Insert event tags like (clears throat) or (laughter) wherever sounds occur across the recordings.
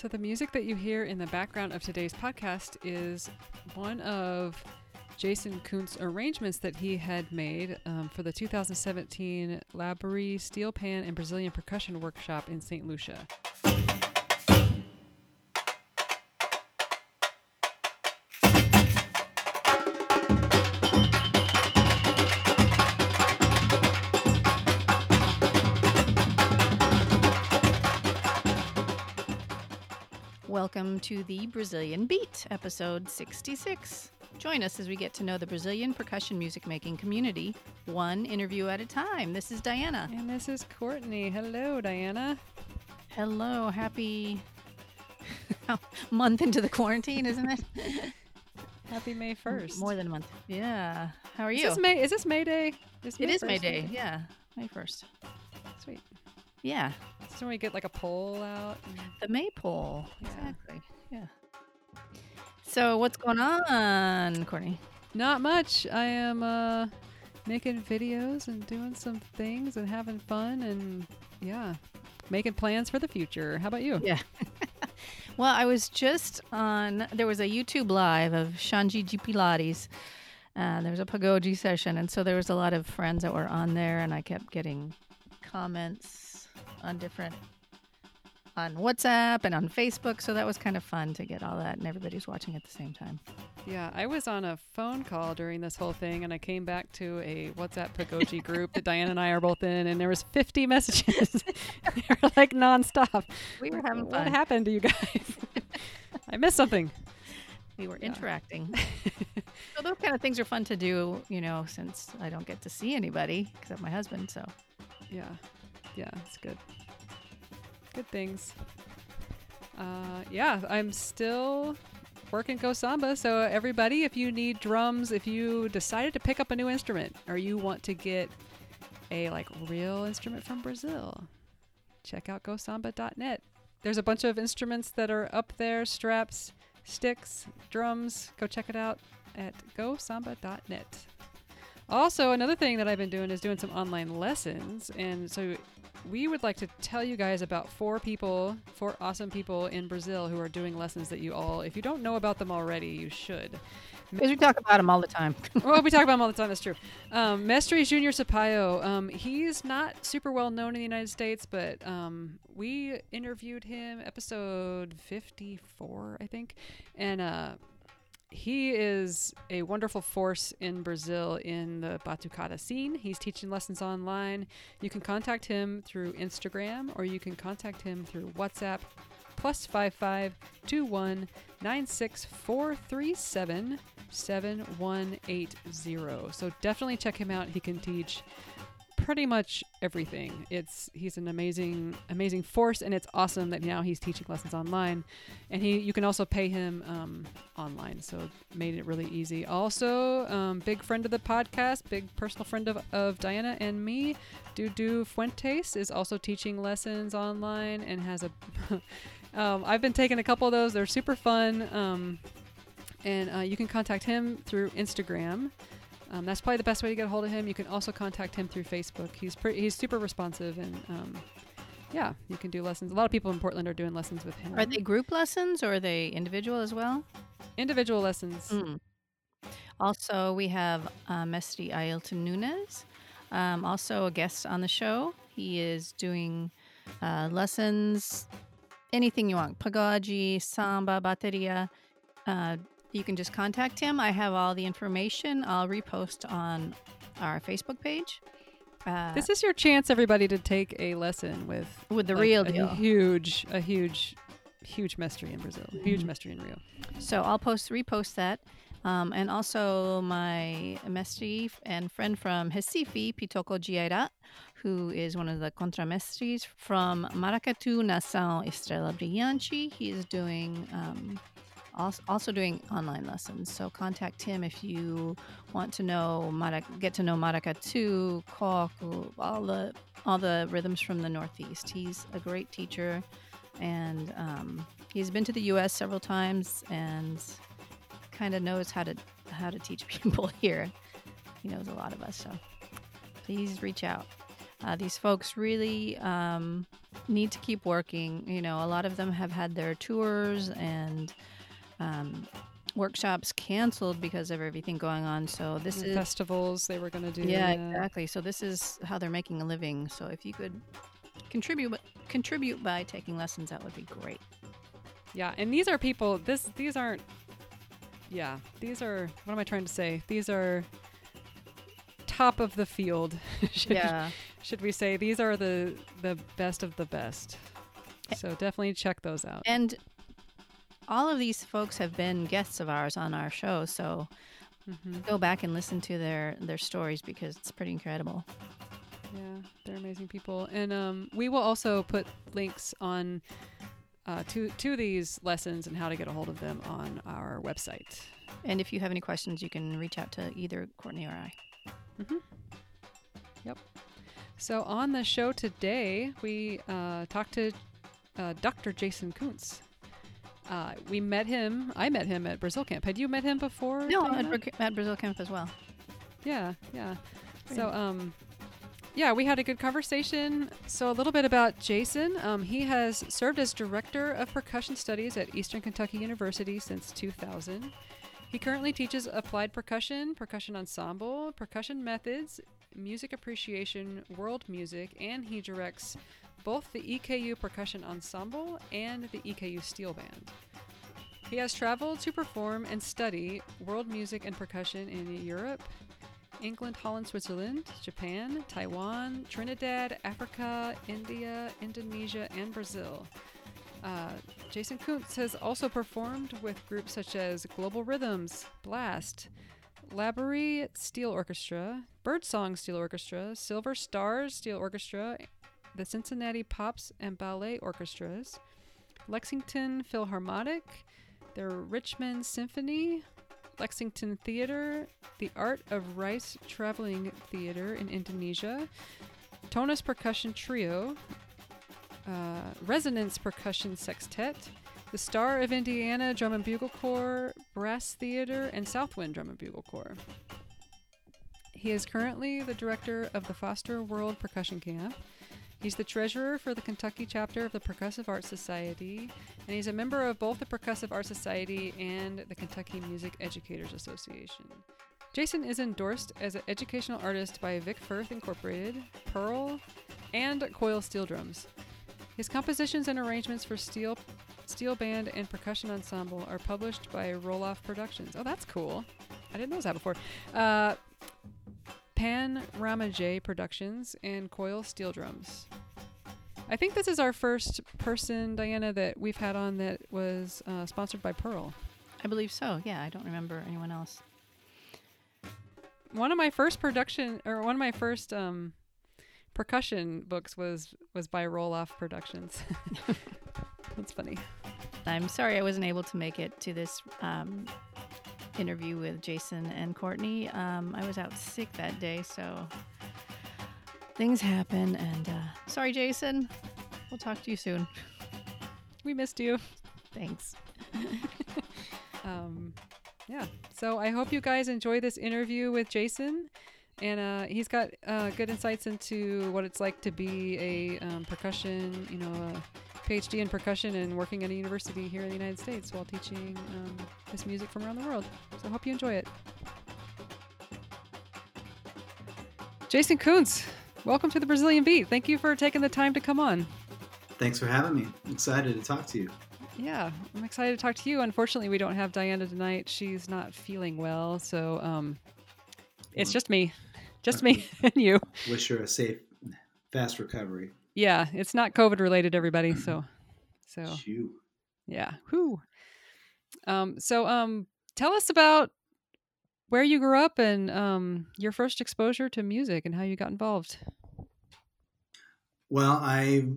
So, the music that you hear in the background of today's podcast is one of Jason Koontz arrangements that he had made um, for the 2017 Laborie Steel Pan and Brazilian Percussion Workshop in St. Lucia. Welcome to the Brazilian Beat, episode 66. Join us as we get to know the Brazilian percussion music making community, one interview at a time. This is Diana. And this is Courtney. Hello, Diana. Hello, happy (laughs) month into the quarantine, isn't it? (laughs) Happy May 1st. More than a month. Yeah. How are Is you? this May, is this May Day? Is it is May 1st? Day. Yeah, May 1st. Sweet. Yeah, So we get like a pole out. the maypole. Yeah. Exactly. Yeah. So, what's going on, Courtney? Not much. I am uh, making videos and doing some things and having fun and yeah, making plans for the future. How about you? Yeah. (laughs) Well, I was just on. There was a YouTube live of Xande de Pilares. Uh, there was a pagode session, and so there was a lot of friends that were on there, and I kept getting comments on different on WhatsApp and on Facebook. So that was kind of fun to get all that, and everybody's watching at the same time. Yeah, I was on a phone call during this whole thing, and I came back to a WhatsApp pagode (laughs) group that Diane and I are both in, and there was 50 messages. (laughs) they were like nonstop. We were having fun. What happened to you guys? (laughs) I missed something. We were Yeah. interacting. so those kind of things are fun to do, you know, since I don't get to see anybody except my husband. So Yeah, yeah, it's good. Good things. Uh, yeah, I'm still working Go Samba. So everybody, if you need drums, if you decided to pick up a new instrument, or you want to get a like real instrument from Brazil, check out GoSamba.net. There's a bunch of instruments that are up there: straps, sticks, drums. Go check it out at GoSamba.net. Also, another thing that I've been doing is doing some online lessons. And so we would like to tell you guys about four people, four awesome people in Brazil who are doing lessons that you all, if you don't know about them already, you should. because we talk about them all the time. (laughs) well, we talk about them all the time. That's true. Um, Mestre Junior Sapaio. Um, he's not super well known in the United States, but um, we interviewed him episode fifty-four, I think, and uh, he is a wonderful force in Brazil in the batucada scene. He's teaching lessons online. You can contact him through Instagram or you can contact him through WhatsApp plus five five two one nine six four three seven seven one eight zero. So definitely check him out. He can teach pretty much everything. It's he's an amazing amazing force, and it's awesome that now he's teaching lessons online, and he you can also pay him um, online. So made it really easy. Also, um, big friend of the podcast, big personal friend of, of Diana and me, Dudu Fuentes is also teaching lessons online and has a. (laughs) um, I've been taking a couple of those. They're super fun. Um, and uh, you can contact him through Instagram. Um, that's probably the best way to get a hold of him. You can also contact him through Facebook. He's pretty, he's super responsive, and um, yeah, you can do lessons. A lot of people in Portland are doing lessons with him. Are they group lessons or are they individual as well? individual lessons? Mm. Also, we have uh, Mestre Ailton Nunes, um, also a guest on the show. He is doing uh, lessons, anything you want, pagode, samba, bateria. Uh, you can just contact him. I have all the information. I'll repost on our Facebook page. Uh, This is your chance, everybody, to take a lesson with with the like, real a deal. huge, a huge, huge mestre in Brazil. Huge Mhm. mestre in Rio. So I'll post repost that. Um, and also my mestre and friend from Recife, Pitoko Gieira, who is one of the contramestres from Maracatu, Nação Estrela Brilhante. He is doing um, also, doing online lessons. So contact him if you want to know get to know Maracatu, Coco, all the all the rhythms from the Northeast. He's a great teacher, and um, he's been to the U.S. several times and kind of knows how to how to teach (laughs) people here. He knows a lot of us, so please reach out. Uh, these folks really um, need to keep working. You know, a lot of them have had their tours and um, workshops canceled because of everything going on. So this And is festivals they were going to do. yeah, exactly. So this is how they're making a living. So if you could contribute contribute by taking lessons, that would be great. Yeah, and these are people. This these aren't. Yeah, these are. What am I trying to say? These are top of the field. (laughs) should, Yeah. should we say these are the the best of the best? So definitely check those out. And all of these folks have been guests of ours on our show, so hmm go back and listen to their their stories because it's pretty incredible. Yeah, they're amazing people, and um, we will also put links on uh, to to these lessons and how to get a hold of them on our website. And if you have any questions, you can reach out to either Courtney or I. Yep. So on the show today, we uh, talked to uh, Dr. Jason Koontz. Uh, we met him. I met him at Brazil Camp. Had you met him before? No, at, at Brazil Camp as well. Yeah, yeah. So, um, yeah, we had a good conversation. So, a little bit about Jason. Um, he has served as director of percussion studies at Eastern Kentucky University since 2000. He currently teaches applied percussion, percussion ensemble, percussion methods, music appreciation, world music, and he directs both the EKU Percussion Ensemble and the EKU Steel Band. He has traveled to perform and study world music and percussion in Europe, England, Holland, Switzerland, Japan, Taiwan, Trinidad, Africa, India, Indonesia, and Brazil. Uh, Jason Koontz has also performed with groups such as Global Rhythms, Blast, Laborie Steel Orchestra, Birdsong Steel Orchestra, Silver Stars Steel Orchestra, the Cincinnati Pops and Ballet Orchestras, Lexington Philharmonic, the Richmond Symphony, Lexington Theater, the Art of Rice Traveling Theater in Indonesia, Tonus Percussion Trio, uh, Resonance Percussion Sextet, the Star of Indiana Drum and Bugle Corps, Brass Theater, and Southwind Drum and Bugle Corps. He is currently the director of the Foster World Percussion Camp. He's the treasurer for the Kentucky chapter of the Percussive Arts Society, and he's a member of both the Percussive Arts Society and the Kentucky Music Educators Association. Jason is endorsed as an educational artist by Vic Firth Incorporated, Pearl, and Coyle Steel Drums. His compositions and arrangements for steel, steel band and percussion ensemble are published by Row-Loff Productions. Oh, that's cool. I didn't know that before. Uh, Pan Rama J Productions and Coyle Steel Drums. I think this is our first person, Diana, that we've had on that was uh, sponsored by Pearl. I believe so. Yeah, I don't remember anyone else. One of my first production, or one of my first um, percussion books was was by Row-Loff Productions. (laughs) That's funny. I'm sorry I wasn't able to make it to this um, interview with Jason and Courtney. Um, I was out sick that day, so things happen. And uh, sorry, Jason. We'll talk to you soon. We missed you. Thanks. (laughs) um, yeah. So I hope you guys enjoy this interview with Jason. And uh, he's got uh, good insights into what it's like to be a um, percussion, you know, a PhD in percussion and working at a university here in the United States while teaching um, this music from around the world. So I hope you enjoy it. Jason Koontz, welcome to the Brazilian Beat. Thank you for taking the time to come on. Thanks for having me. I'm excited to talk to you. Yeah, I'm excited to talk to you. Unfortunately, we don't have Diana tonight. She's not feeling well, so um, it's just me, just me (laughs) and you. Wish her a safe, fast recovery. Yeah, it's not COVID related, everybody. So, so yeah, whoo. Um, so um, tell us about where you grew up and um, your first exposure to music and how you got involved. Well, I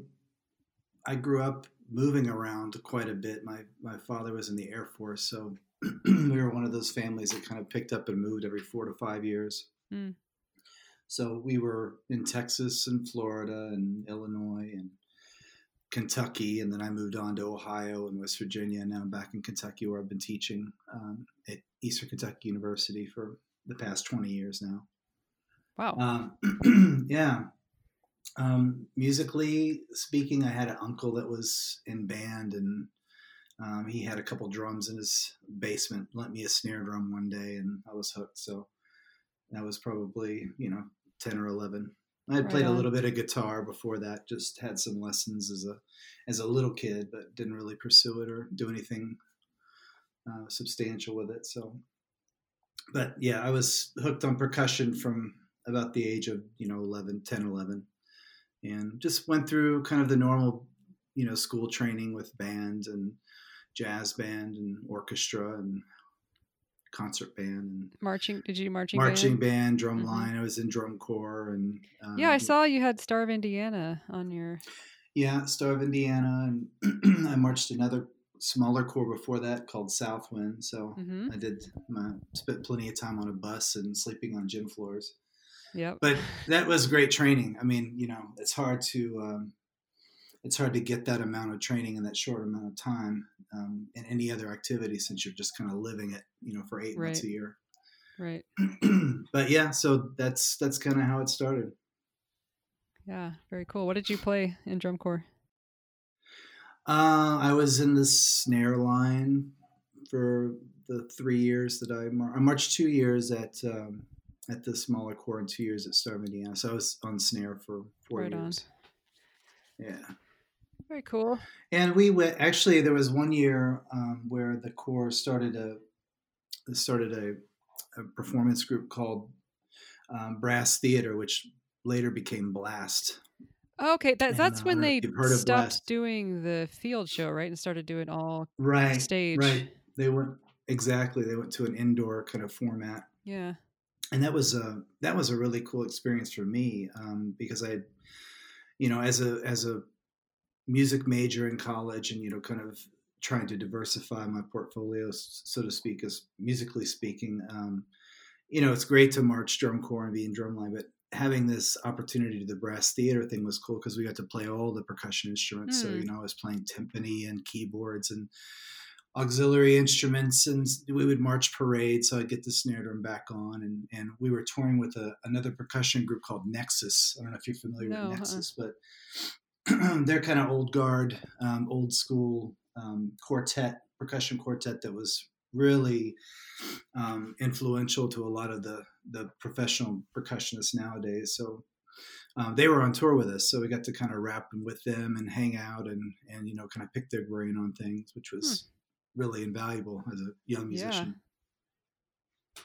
I grew up moving around quite a bit. My my father was in the Air Force, so (clears throat) we were one of those families that kind of picked up and moved every four to five years. Hmm. So we were in Texas and Florida and Illinois and Kentucky, and then I moved on to Ohio and West Virginia. And now I'm back in Kentucky, where I've been teaching um, at Eastern Kentucky University for the past 20 years now. Wow. Um, (clears throat) yeah. Um, musically speaking, I had an uncle that was in band, and um, he had a couple drums in his basement. Lent me a snare drum one day, and I was hooked. So that was probably you know ten or eleven. I had Right played a little bit of guitar before that. Just had some lessons as a as a little kid, but didn't really pursue it or do anything uh, substantial with it. So, but yeah, I was hooked on percussion from about the age of you know 11 10 11 and just went through kind of the normal you know school training with band and jazz band and orchestra and concert band and Marching? Did you do marching? marching band? band, drum Mhm. line i was in drum corps and um, Yeah, I saw you had Star of Indiana on your. yeah star of indiana and (clears throat) i marched another smaller corps before that called southwind so hmm i did my spent plenty of time on a bus and sleeping on gym floors Yep. but that was great training. I mean, you know, it's hard to um, it's hard to get that amount of training in that short amount of time um, in any other activity since you're just kind of living it, you know, for eight months a year. right. (clears throat) but yeah, so that's that's kind of how it started. Yeah. Very cool. What did you play in drum corps? Uh, I was in the snare line for the three years that I mar- I marched two years at um, at the smaller corps and two years at Star of Indiana. So I was on snare for four Right on. years. Yeah. Very cool. And we went. Actually, there was one year um, where the corps started a started a, a performance group called um, Brass Theater, which later became Blast. Okay, that, And, that's uh, when they stopped Blast. doing the field show, right, and started doing all Right. stage. Right. They went exactly. They went to an indoor kind of format, Yeah. and that was a that was a really cool experience for me um, because I, you know, as a as a music major in college, and you know, kind of trying to diversify my portfolio, so to speak, as musically speaking. Um, you know, it's great to march drum corps and be in drumline, but having this opportunity to the brass theater thing was cool because we got to play all the percussion instruments. So, Mm. you know, I was playing timpani and keyboards and auxiliary instruments and we would march parade so i'd get the snare drum back on and, and we were touring with a, another percussion group called nexus i don't know if you're familiar No, uh-uh. with nexus but (clears throat) they're kind of old guard um, old school um, quartet percussion quartet that was really um, influential to a lot of the the professional percussionists nowadays so um, they were on tour with us, so we got to kind of rap with them and hang out and and you know kind of pick their brain on things, which was really invaluable as a young Yeah. musician.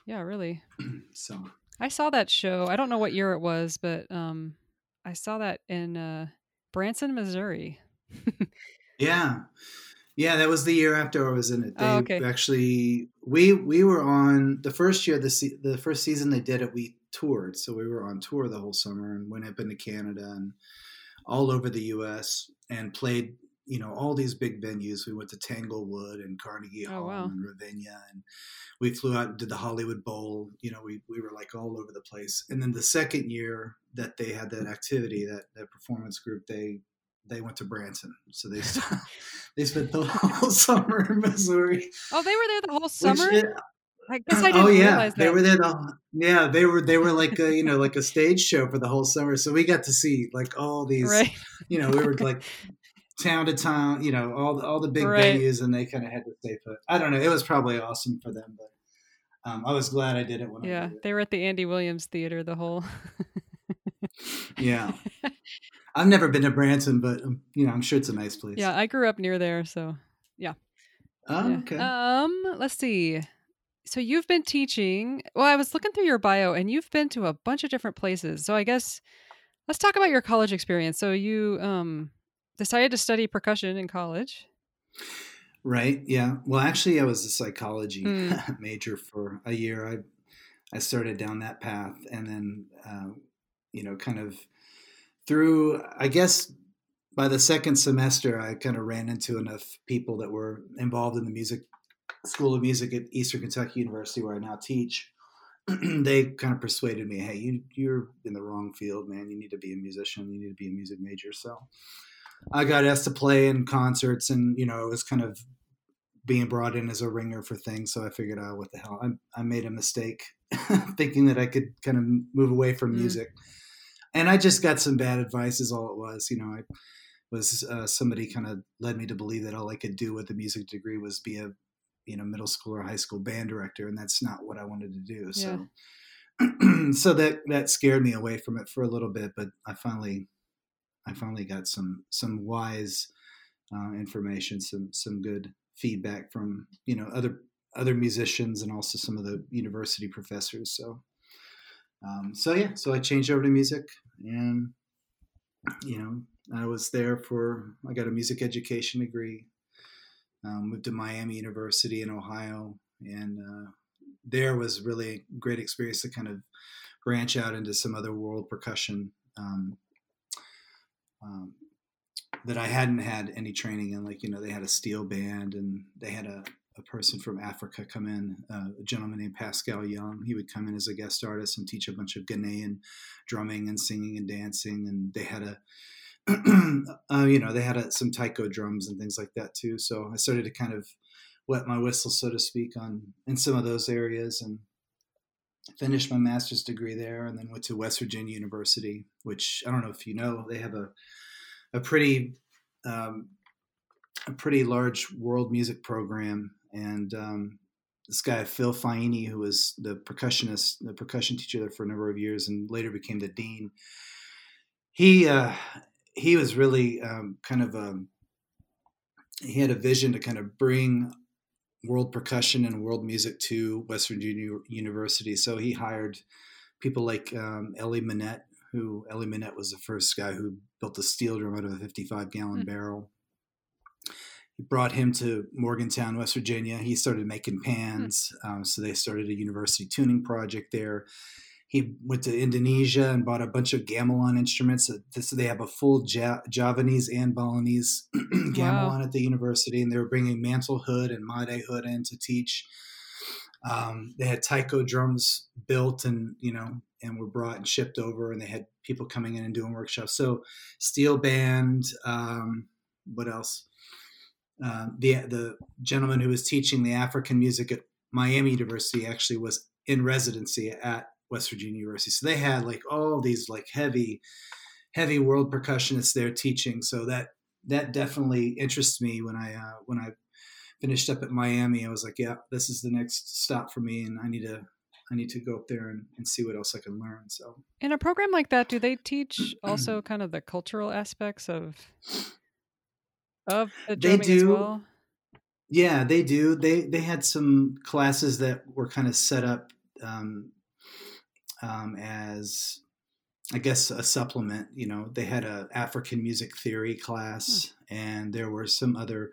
Yeah, really. (clears throat) So I saw that show. I don't know what year it was, but um, I saw that in uh, Branson, Missouri. (laughs) yeah, yeah, that was the year after I was in it. Oh, they Oh, okay. actually we we were on the first year the se- the first season they did it. We toured, so we were on tour the whole summer and went up into Canada and all over the U.S. and played. You know all these big venues. We went to Tanglewood and Carnegie Oh, Hall wow. and Ravinia, and we flew out and did the Hollywood Bowl. You know, we, we were like all over the place. And then the second year that they had that activity, that that performance group, they they went to Branson. So they (laughs) they spent the (laughs) whole summer in Missouri. Oh, they were there the whole which summer. I uh, guess I oh, didn't oh yeah, realize that. they were there. The, yeah, they were they were like a, you know like a stage show for the whole summer. So we got to see like all these right. you know we were like town to town, you know all the, all the big Right. venues, and they kind of had to stay put. I don't know. It was probably awesome for them, but um, I was glad I did it when Yeah, it. they were at the Andy Williams Theater the whole. (laughs) Yeah. I've never been to Branson, but um, you know, I'm sure it's a nice place. yeah, I grew up near there, so Oh, yeah. okay. Um, let's see. So you've been teaching. Well, I was looking through your bio, and you've been to a bunch of different places. So I guess let's talk about your college experience. So you um decided to study percussion in college. right. Yeah. Well, actually, I was a psychology Mm. (laughs) major for a year. I I started down that path, and then uh, you know, kind of through. I guess by the second semester, I kind of ran into enough people that were involved in the music school of music at Eastern Kentucky University, where I now teach. (clears throat) they kind of persuaded me, hey, you you're in the wrong field, man. You need to be a musician. You need to be a music major. So I got asked to play in concerts, and you know, it was kind of being brought in as a ringer for things. So I figured, oh, what the hell? I, I made a mistake (laughs) thinking that I could kind of move away from Mm. music. and I just got some bad advice. Is all it was. You know, I was uh, somebody kind of led me to believe that all I could do with a music degree was be a you know middle school or high school band director, and that's not what I wanted to do. So. (clears throat) so that that scared me away from it for a little bit, but I finally I finally got some some wise uh, information, some some good feedback from you know other other musicians and also some of the university professors. So um, so yeah, so I changed over to music, and you know I was there for I got a music education degree. Um, moved to Miami University in Ohio, and uh, there was really a great experience to kind of branch out into some other world percussion um, um, that I hadn't had any training in. Like, you know, they had a steel band and they had a, a person from Africa come in, uh, a gentleman named Paschal Younge. He would come in as a guest artist and teach a bunch of Ghanaian drumming and singing and dancing. And they had a, (clears throat) uh, you know, they had a, some taiko drums and things like that too. So I started to kind of wet my whistle, so to speak, on in some of those areas and finished my master's degree there and then went to West Virginia University, which I don't know if you know, they have a a pretty um, a pretty large world music program, and um, this guy Phil Faini, who was the percussionist, the percussion teacher there for a number of years, and later became the dean. He uh, he was really um, kind of a um, he had a vision to kind of bring world percussion and world music to West Virginia University. So he hired people like um, Ellie Mannette, who Ellie Mannette was the first guy who built a steel drum out of a 55 gallon mm. barrel. He brought him to Morgantown, West Virginia. He started making hmm. pans. Mm. Um, so they started a university tuning project there. He went to Indonesia and bought a bunch of gamelan instruments. So they have a full ja- Javanese and Balinese (clears throat) gamelan wow. at the university, and they were bringing Mantle Hood and Made Hood in to teach. Um, they had taiko drums built and you know and were brought and shipped over, and they had people coming in and doing workshops. So steel band. Um, what else? Uh, the the gentleman who was teaching the African music at Miami University actually was in residency at West Virginia University. So they had like all these like heavy, heavy world percussionists there teaching. So that that definitely interests me when I uh, when I finished up at Miami. I was like, yeah, this is the next stop for me, and I need to I need to go up there and, and see what else I can learn. So in a program like that, do they teach (clears throat) also kind of the cultural aspects of of the drumming they do. as well? Yeah, they do. They they had some classes that were kind of set up um, um, as I guess a supplement. You know, they had a African music theory class, hmm. and there were some other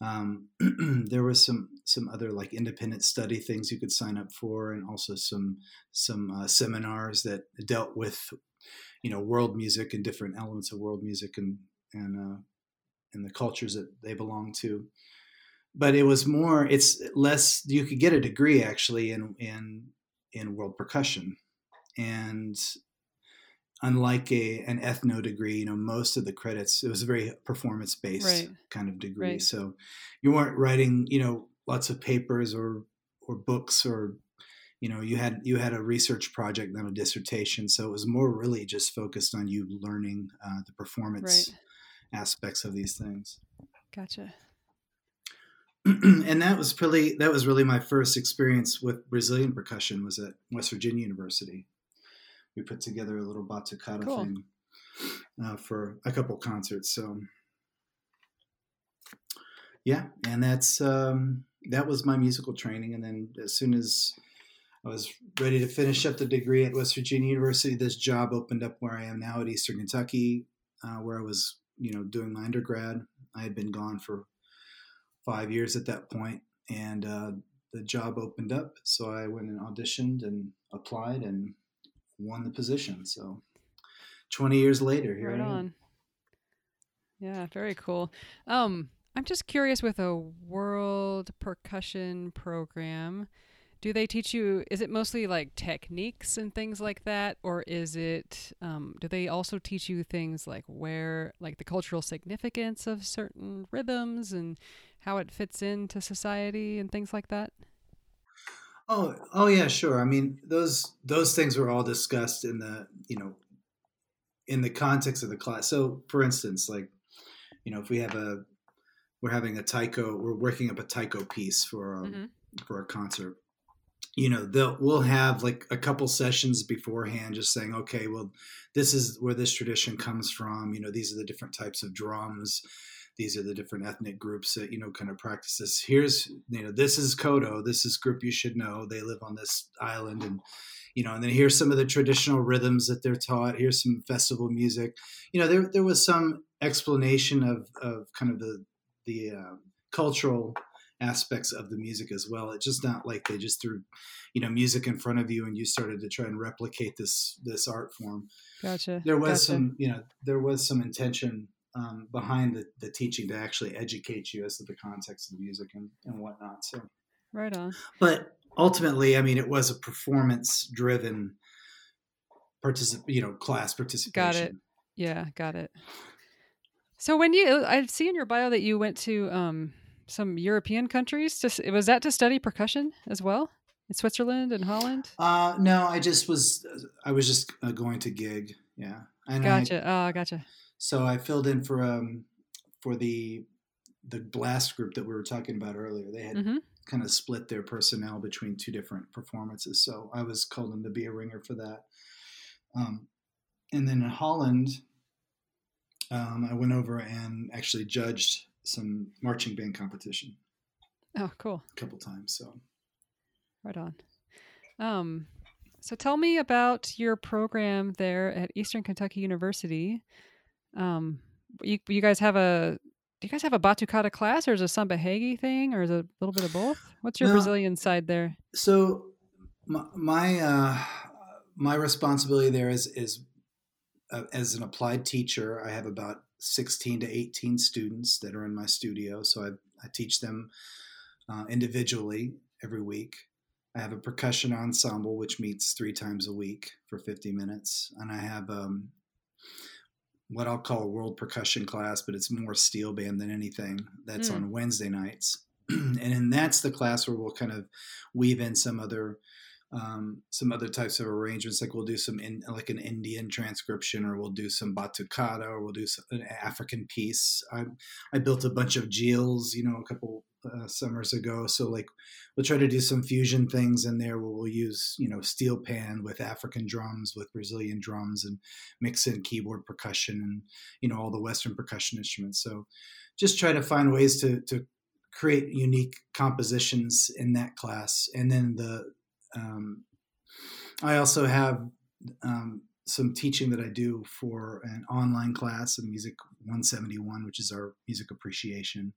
um, (clears throat) there was some some other like independent study things you could sign up for, and also some some uh, seminars that dealt with you know world music and different elements of world music and and uh, and the cultures that they belong to. But it was more. It's less. You could get a degree actually in in in world percussion and unlike a an ethno degree, you know, most of the credits it was a very performance based right. kind of degree. Right. So you weren't writing, you know, lots of papers or or books or you know you had you had a research project not a dissertation so it was more really just focused on you learning uh, the performance right. aspects of these things gotcha (clears throat) and that was really that was really my first experience with brazilian percussion was at west virginia university we put together a little batucada cool. thing uh, for a couple concerts. So yeah, and that's um, that was my musical training. And then as soon as I was ready to finish up the degree at West Virginia University, this job opened up where I am now at Eastern Kentucky, uh, where I was you know doing my undergrad. I had been gone for five years at that point, and uh, the job opened up, so I went and auditioned and applied and won the position. So 20 years later, here right I am. On. Yeah, very cool. Um, I'm just curious with a world percussion program, do they teach you is it mostly like techniques and things like that or is it um, do they also teach you things like where like the cultural significance of certain rhythms and how it fits into society and things like that Oh, oh yeah, sure. I mean, those those things were all discussed in the you know in the context of the class. So, for instance, like you know, if we have a we're having a taiko, we're working up a taiko piece for a, Mhm. for a concert. You know, they'll we'll have like a couple sessions beforehand, just saying, okay, well, this is where this tradition comes from. You know, these are the different types of drums. These are the different ethnic groups that you know kind of practice this. Here's you know, this is Kodo. This is group you should know. They live on this island, and you know, and then here's some of the traditional rhythms that they're taught. Here's some festival music. You know, there there was some explanation of of kind of the the uh, cultural aspects of the music as well. It's just not like they just threw, you know, music in front of you and you started to try and replicate this this art form. Gotcha. There was gotcha. some, you know, there was some intention um, behind the, the teaching to actually educate you as to the context of the music and, and whatnot. So, right on. but ultimately, I mean, it was a performance driven particip, you know, class participation. Got it. Yeah, got it. So when you, I see in your bio that you went to um, some European countries. To, was that to study percussion as well in Switzerland and Holland? Uh, no, I just was, I was just uh, going to gig. Yeah. And I, Gotcha. Oh, gotcha. So I filled in for um for the the blast group that we were talking about earlier. They had hmm kind of split their personnel between two different performances. So I was called in to be a ringer for that. Um, and then in Holland, um, I went over and actually judged some marching band competition Oh, cool. a couple times. So Right on. Um, so tell me about your program there at Eastern Kentucky University. Um, you, you guys have a do you guys have a Batucada class or is it a Samba Reggae thing or is it a little bit of both? What's your No. Brazilian side there? so my my, uh, my responsibility there is is uh, as an applied teacher. I have about sixteen to eighteen students that are in my studio, so I, I teach them uh, individually every week. I have a percussion ensemble which meets three times a week for fifty minutes, and I have um, what I'll call a world percussion class, but it's more steel band than anything. That's Mm. on Wednesday nights, (clears throat) and then that's the class where we'll kind of weave in some other um, some other types of arrangements. Like we'll do some in, like an Indian transcription, or we'll do some batucada, or we'll do some, an African piece. I I built a bunch of gyils, you know, a couple uh, summers ago. So like we'll try to do some fusion things in there where we'll use you know steel pan with African drums, with Brazilian drums, and mix in keyboard percussion and you know all the Western percussion instruments. So just try to find ways to to create unique compositions in that class, and then the um, I also have um, some teaching that I do for an online class of Music 171, which is our music appreciation.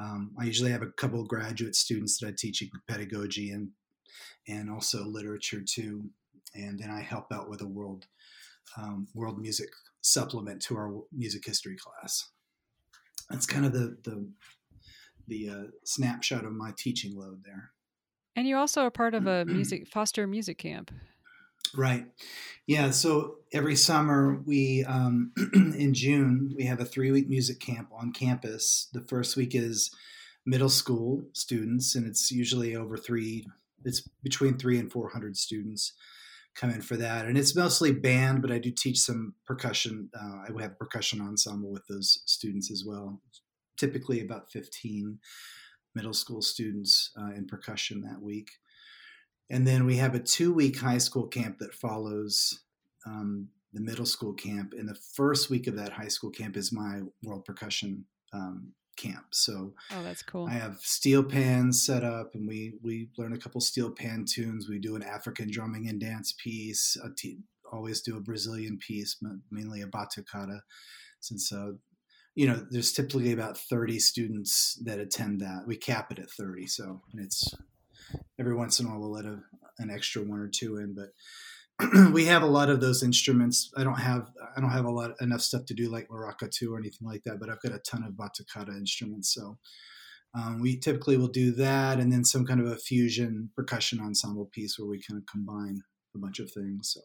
Um, I usually have a couple of graduate students that I teach in pedagogy and and also literature too, and then I help out with a world um, world music supplement to our music history class. That's kind of the the the uh, snapshot of my teaching load there. And you're also are part of a (clears throat) music foster music camp. Right. Yeah. So every summer, we, um, (clears throat) in June, we have a three week music camp on campus. The first week is middle school students, and it's usually over three, it's between three and 400 students come in for that. And it's mostly band, but I do teach some percussion. Uh, I have a percussion ensemble with those students as well. Typically about 15 middle school students uh, in percussion that week. And then we have a two week high school camp that follows um, the middle school camp. And the first week of that high school camp is my world percussion um, camp. So Oh, that's cool. I have steel pans set up, and we we learn a couple steel pan tunes. We do an African drumming and dance piece. T- always do a Brazilian piece, mainly a batucada, since uh, you know there's typically about 30 students that attend that. We cap it at 30, so and it's every once in a while we'll let a, an extra one or two in, but. (clears throat) we have a lot of those instruments. I don't have I don't have a lot enough stuff to do like maracatu or anything like that, but I've got a ton of batucada instruments. So um, we typically will do that, and then some kind of a fusion percussion ensemble piece where we kind of combine a bunch of things. So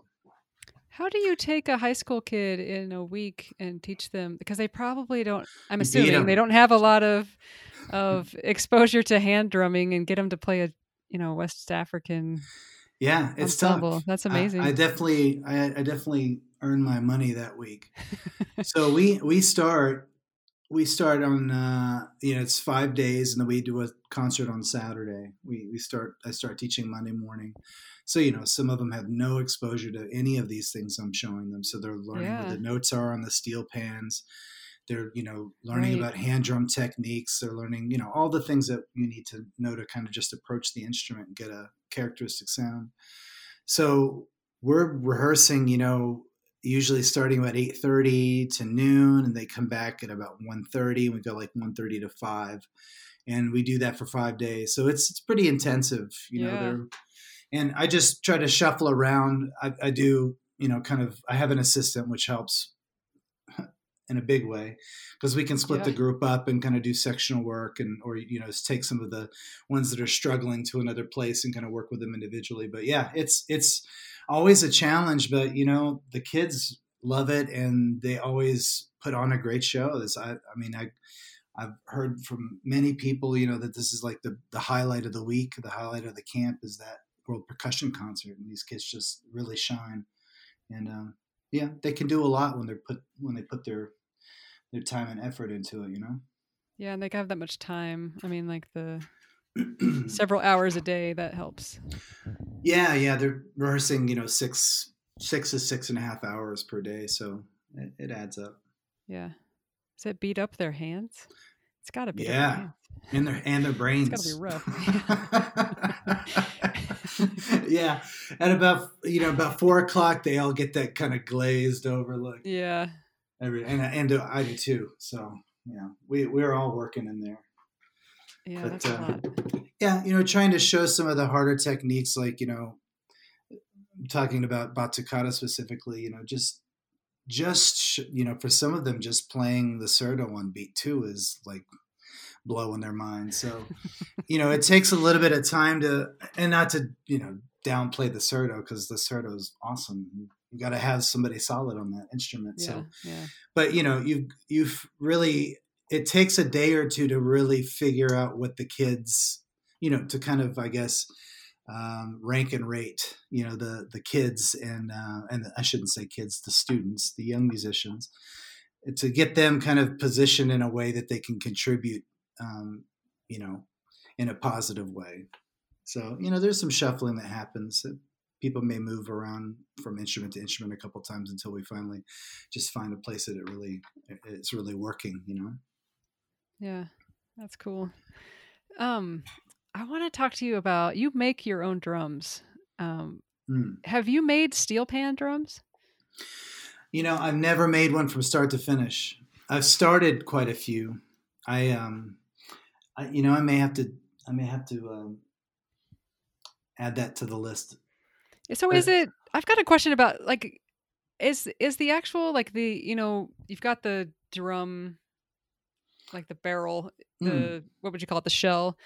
How do you take a high school kid in a week and teach them because they probably don't I'm assuming beat assuming 'em. they don't have a lot of of exposure to hand drumming and get them to play a you know West African yeah, it's ensemble. tough. That's amazing. I, definitely, I, I definitely earn my money that week. (laughs) so we we start we start on uh, you know it's five days and then we do a concert on Saturday. We we start I start teaching Monday morning. So you know some of them have no exposure to any of these things I'm showing them. So they're learning Yeah. what the notes are on the steel pans. They're you know learning Right. about hand drum techniques. They're learning you know all the things that you need to know to kind of just approach the instrument and get a characteristic sound. So we're rehearsing, you know, usually starting about 8.30 to noon and they come back at about 1.30 we go like 1.30 to 5 and we do that for five days so it's it's pretty intensive you know Yeah. they're and i just try to shuffle around I, I do you know kind of i have an assistant which helps in a big way because we can split the group up and kind of do sectional work and or you know take some of the ones that are struggling to another place and kind of work with them individually. But yeah it's it's always a challenge but you know the kids love it and they always put on a great show. This i i mean i i've heard from many people you know that this is like the the highlight of the week the highlight of the camp is that world percussion concert and these kids just really shine. And um yeah they can do a lot when they're put when they put their their time and effort into it you know Yeah, and they have that much time. I mean, like the (clears throat) several hours a day that helps. Yeah, yeah, they're rehearsing, you know, six six to six and a half hours per day, so it, it adds up. Yeah. Does it beat up their hands? It's got to be. Yeah. And their and their (laughs) brains. gotta be rough. (laughs) (laughs) (laughs) yeah, at about you know about four o'clock, they all get that kind of glazed over look. Yeah. Every and and I do too. So yeah, we we're all working in there. Yeah, But, that's a uh, lot. yeah you know trying to show some of the harder techniques like you know talking about Batucada specifically you know just just you know for some of them just playing the surdo on beat two is like blowing their mind so you know it takes a little bit of time to and not to you know downplay the surdo because the surdo is awesome you got to have somebody solid on that instrument Yeah. so Yeah. but you know you've you've really it takes a day or two to really figure out what the kids you know to kind of i guess um, rank and rate you know the the kids and uh, and i shouldn't say kids the students the young musicians to get them kind of positioned in a way that they can contribute um, you know in a positive way so you know there's some shuffling that happens people may move around from instrument to instrument a couple times until we finally just find a place that it really it's really working you know Yeah. That's cool. Um, I want to talk to you about you make your own drums. Um, Mm. have you made steel pan drums? you know i've never made one from start to finish i've started quite a few i um I, you know i may have to i may have to um add that to the list So But- is it? I've got a question about like, is is the actual like the you know you've got the drum, like the barrel, the Mm. what would you call it, the shell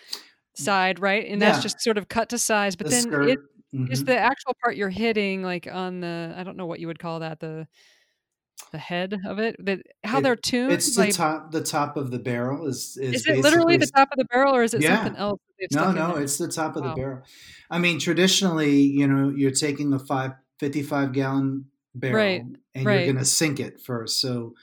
side, right? And that's Yeah. just sort of cut to size. But The then skirt. it is Mhm. the actual part you're hitting like on the I don't know what you would call that the the head of it. That how It- they're tuned. it's the like, top the top of the barrel is is, is it literally the top of the barrel or is it Yeah. something else? no no it's the top of Wow. the barrel i mean traditionally you know you're taking a five 55 gallon barrel Right, and right. you're going to sink it first so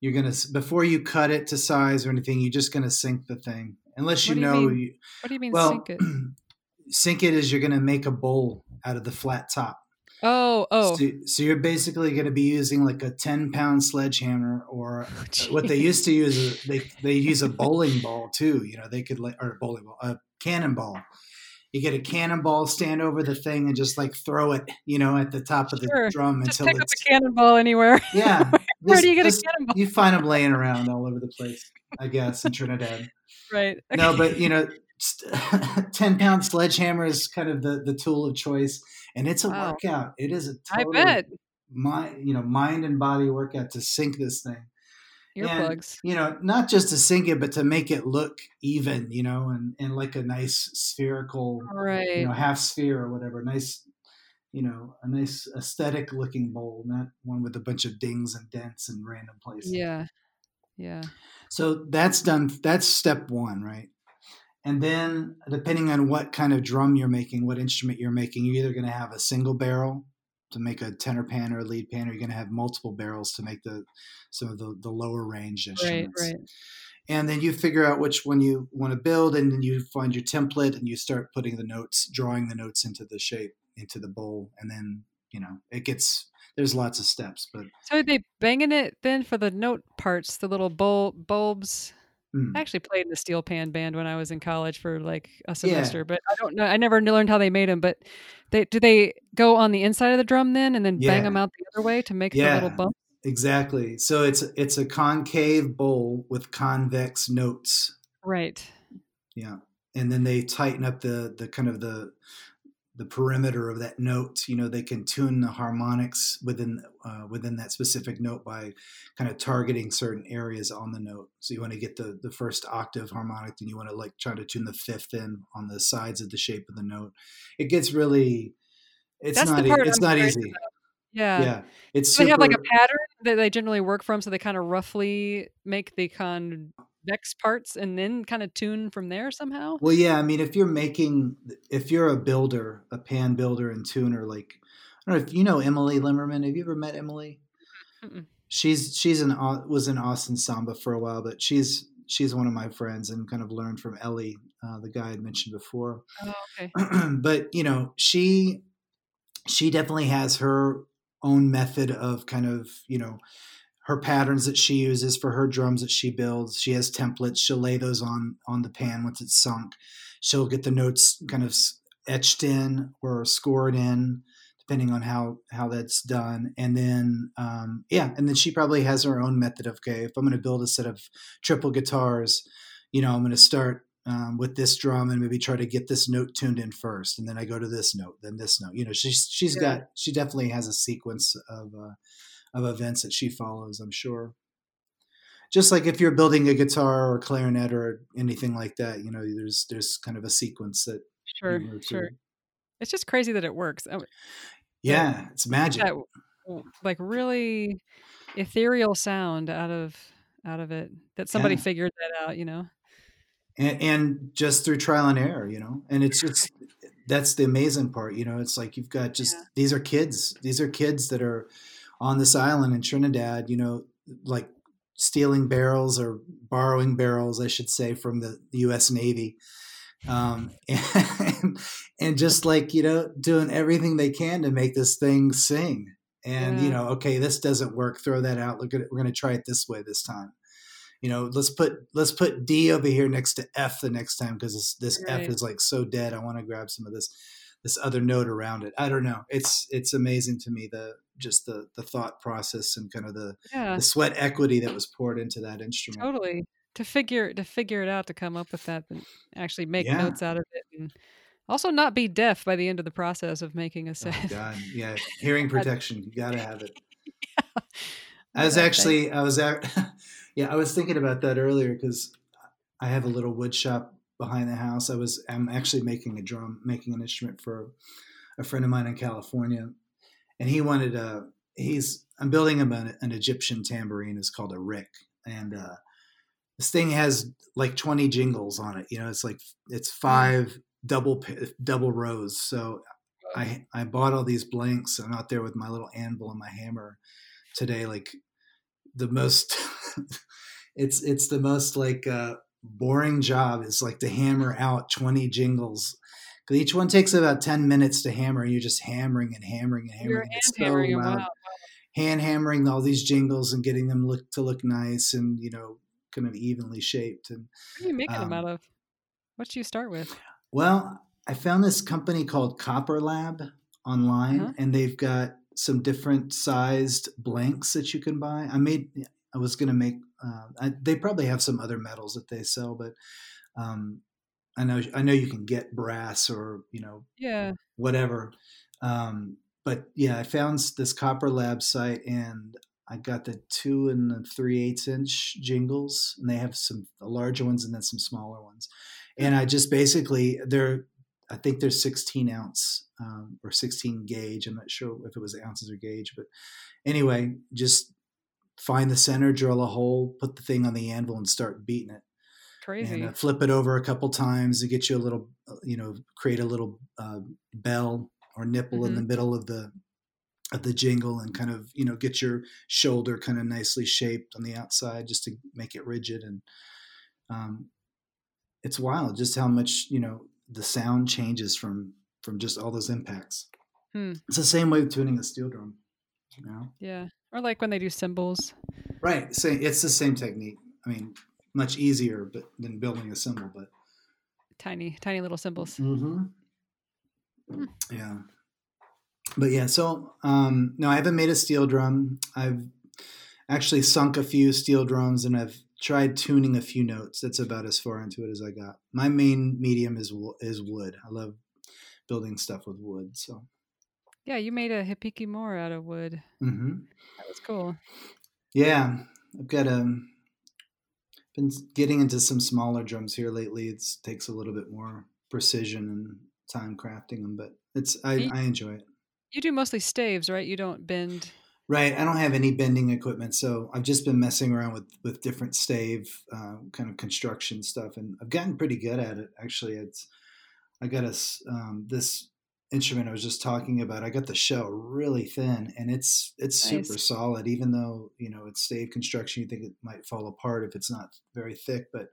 you're going to before you cut it to size or anything you're just going to sink the thing unless you What you know mean? you, What do you mean well sink it? (clears throat) sink it is you're going to make a bowl out of the flat top Oh oh. so, so you're basically going to be using like a 10 pound sledgehammer or oh, what they used to use is they they use a (laughs) bowling ball too. You know, they could like or a bowling ball, a cannonball. You get a cannonball, stand over the thing, and just like throw it, you know, at the top of the Sure. drum Just until pick up it's a cannonball anywhere. (laughs) yeah. Where just- do you get a cannonball? You find them laying around all over the place, I guess, in Trinidad. Right. No, but (laughs) you know, (laughs) ten pound sledgehammer is kind of the the tool of choice, and it's a Wow. workout. It is a I total bet. mind, you know, mind and body workout to sink this thing. And, Earplugs. you know, not just to sink it, but to make it look even, you know, and, and like a nice spherical, Right. you know, half sphere or whatever. Nice, you know, a nice aesthetic looking bowl, not one with a bunch of dings and dents and random places. yeah. Yeah. So that's done. That's step one, right? And then, depending on what kind of drum you're making, what instrument you're making, you're either going to have a single barrel to make a tenor pan or a lead pan, or you're going to have multiple barrels to make the some of the, the lower range instruments. Right, right. And then you figure out which one you want to build, and then you find your template, and you start putting the notes, drawing the notes into the shape, into the bowl, and then you know it gets. There's lots of steps, but So are they banging it then for the note parts, the little bul- bulbs? Mm, I actually played in the steel pan band when I was in college for like a Yeah. semester, but I don't know. I never learned how they made them. But they do they go on the inside of the drum then, and then bang them out the other way to make the little bump? exactly. So it's it's a concave bowl with convex notes. Right. Yeah, and then they tighten up the the kind of the the perimeter of that note. You know, they can tune the harmonics within uh, within that specific note by kind of targeting certain areas on the note. So you want to get the the first octave harmonic, then you want to like try to tune the fifth in on the sides of the shape of the note. It gets really. It's That's not. e- It's I'm not easy. Yeah. Yeah, it's Do they have like a pattern that they generally work from, so they kind of roughly make the convex parts and then kind of tune from there somehow. Well, yeah, I mean, if you're making, if you're a builder, a pan builder and tuner, like I don't know if you know Emily Limmerman. Have you ever met Emily? Mm-mm. She's she's an was in Austin Samba for a while, but she's she's one of my friends and kind of learned from Ellie, uh, the guy I mentioned before. Oh, okay. (clears throat) but you know, she she definitely has her own method of kind of you know her patterns that she uses for her drums that she builds. She has templates. She'll lay those on on the pan once it's sunk. She'll get the notes kind of etched in or scored in, depending on how how that's done. And then um, yeah, and then she probably has her own method of okay, if I'm going to build a set of triple guitars, you know, I'm going to start um, with this drum and maybe try to get this note tuned in first, and then I go to this note, then this note. You know, she's she's Yeah. got she definitely has a sequence of uh, of events that she follows. I'm sure. Just like if you're building a guitar or clarinet or anything like that, you know, there's there's kind of a sequence that you Sure, sure. through. It's just crazy that it works. Oh, Yeah, it's magic. that like really ethereal sound out of out of it that somebody Yeah. figured that out. You know. and, and just through trial and error, you know, and it's just that's the amazing part, you know. It's like you've got just Yeah. these are kids, these are kids that are on this island in Trinidad, you know, like stealing barrels or borrowing barrels, I should say, from the, the U.S. Navy, um, (laughs) and, and just like you know, doing everything they can to make this thing sing. And you know, okay, this doesn't work. Throw that out. Look at it. We're going to try it this way this time you know let's put let's put d over here next to f the next time because this, this f is like so dead i want to grab some of this this other note around it. I don't know. It's it's amazing to me the just the the thought process and kind of the Yeah. the sweat equity that was poured into that instrument. Totally. To figure to figure it out to come up with that and actually make Yeah. notes out of it and also not be deaf by the end of the process of making a oh set. god. Yeah. Hearing (laughs) protection. You gotta have it. (laughs) I was actually, I was at, (laughs) yeah, I was thinking about that earlier because I have a little wood shop behind the house. I was, I'm actually making a drum, making an instrument for a friend of mine in California, and he wanted a, he's, I'm building him an, an Egyptian tambourine. It's called a riq, and uh, this thing has like 20 jingles on it. You know, it's like it's five double double rows. So I I bought all these blanks. I'm out there with my little anvil and my hammer today. Like the most, (laughs) it's it's the most like uh, boring job is like to hammer out 20 jingles. 'Cause each one takes about 10 minutes to hammer. And you're just hammering and hammering and hammering. You're and hand it's so hammering them loud. out. Hand hammering all these jingles and getting them look to look nice and you know kind of evenly shaped and What are you making them Um, out of? What do you start with? Well, I found this company called Copper Lab online, Uh-huh. and they've got some different sized blanks that you can buy. I made, I was going to make, uh, I, they probably have some other metals that they sell, but um, I know, I know you can get brass or, you know, Yeah. whatever. Um, but yeah, I found this Copper Lab site and I got the two and the three eighths inch jingles, and they have some the larger ones and then some smaller ones. And I just basically they're I think they're 16 ounce um, or 16 gauge. I'm not sure if it was ounces or gauge, but anyway, just find the center, drill a hole, put the thing on the anvil, and start beating it Crazy. and uh, flip it over a couple times to get you a little, uh, you know, create a little uh, bell or nipple in the Mhm. middle of the of the jingle and kind of you know get your shoulder kind of nicely shaped on the outside just to make it rigid and um, it's wild just how much you know the sound changes from from just all those impacts Hmm. it's the same way of tuning a steel drum you know Yeah. Or like when they do cymbals. right same it's the same technique i mean much easier but than building a cymbal, but Tiny, tiny little cymbals. Mm-hmm. Hmm. Yeah. But yeah, so um, no, I haven't made a steel drum. I've actually sunk a few steel drums and I've tried tuning a few notes. That's about as far into it as I got. My main medium is is wood. I love building stuff with wood. So, Yeah, you made a hipiki more out of wood. hmm That was cool. yeah, I've got a been getting into some smaller drums here lately. It takes a little bit more precision and time crafting them, but it's I, Ye- I enjoy it. You do mostly staves, right? You don't bend. Right. I don't have any bending equipment, so I've just been messing around with with different stave uh, kind of construction stuff, and I've gotten pretty good at it. Actually, it's I got a um, this instrument I was just talking about. I got the shell really thin, and it's it's super Nice. solid. Even though you know it's stave construction, you think it might fall apart if it's not very thick. But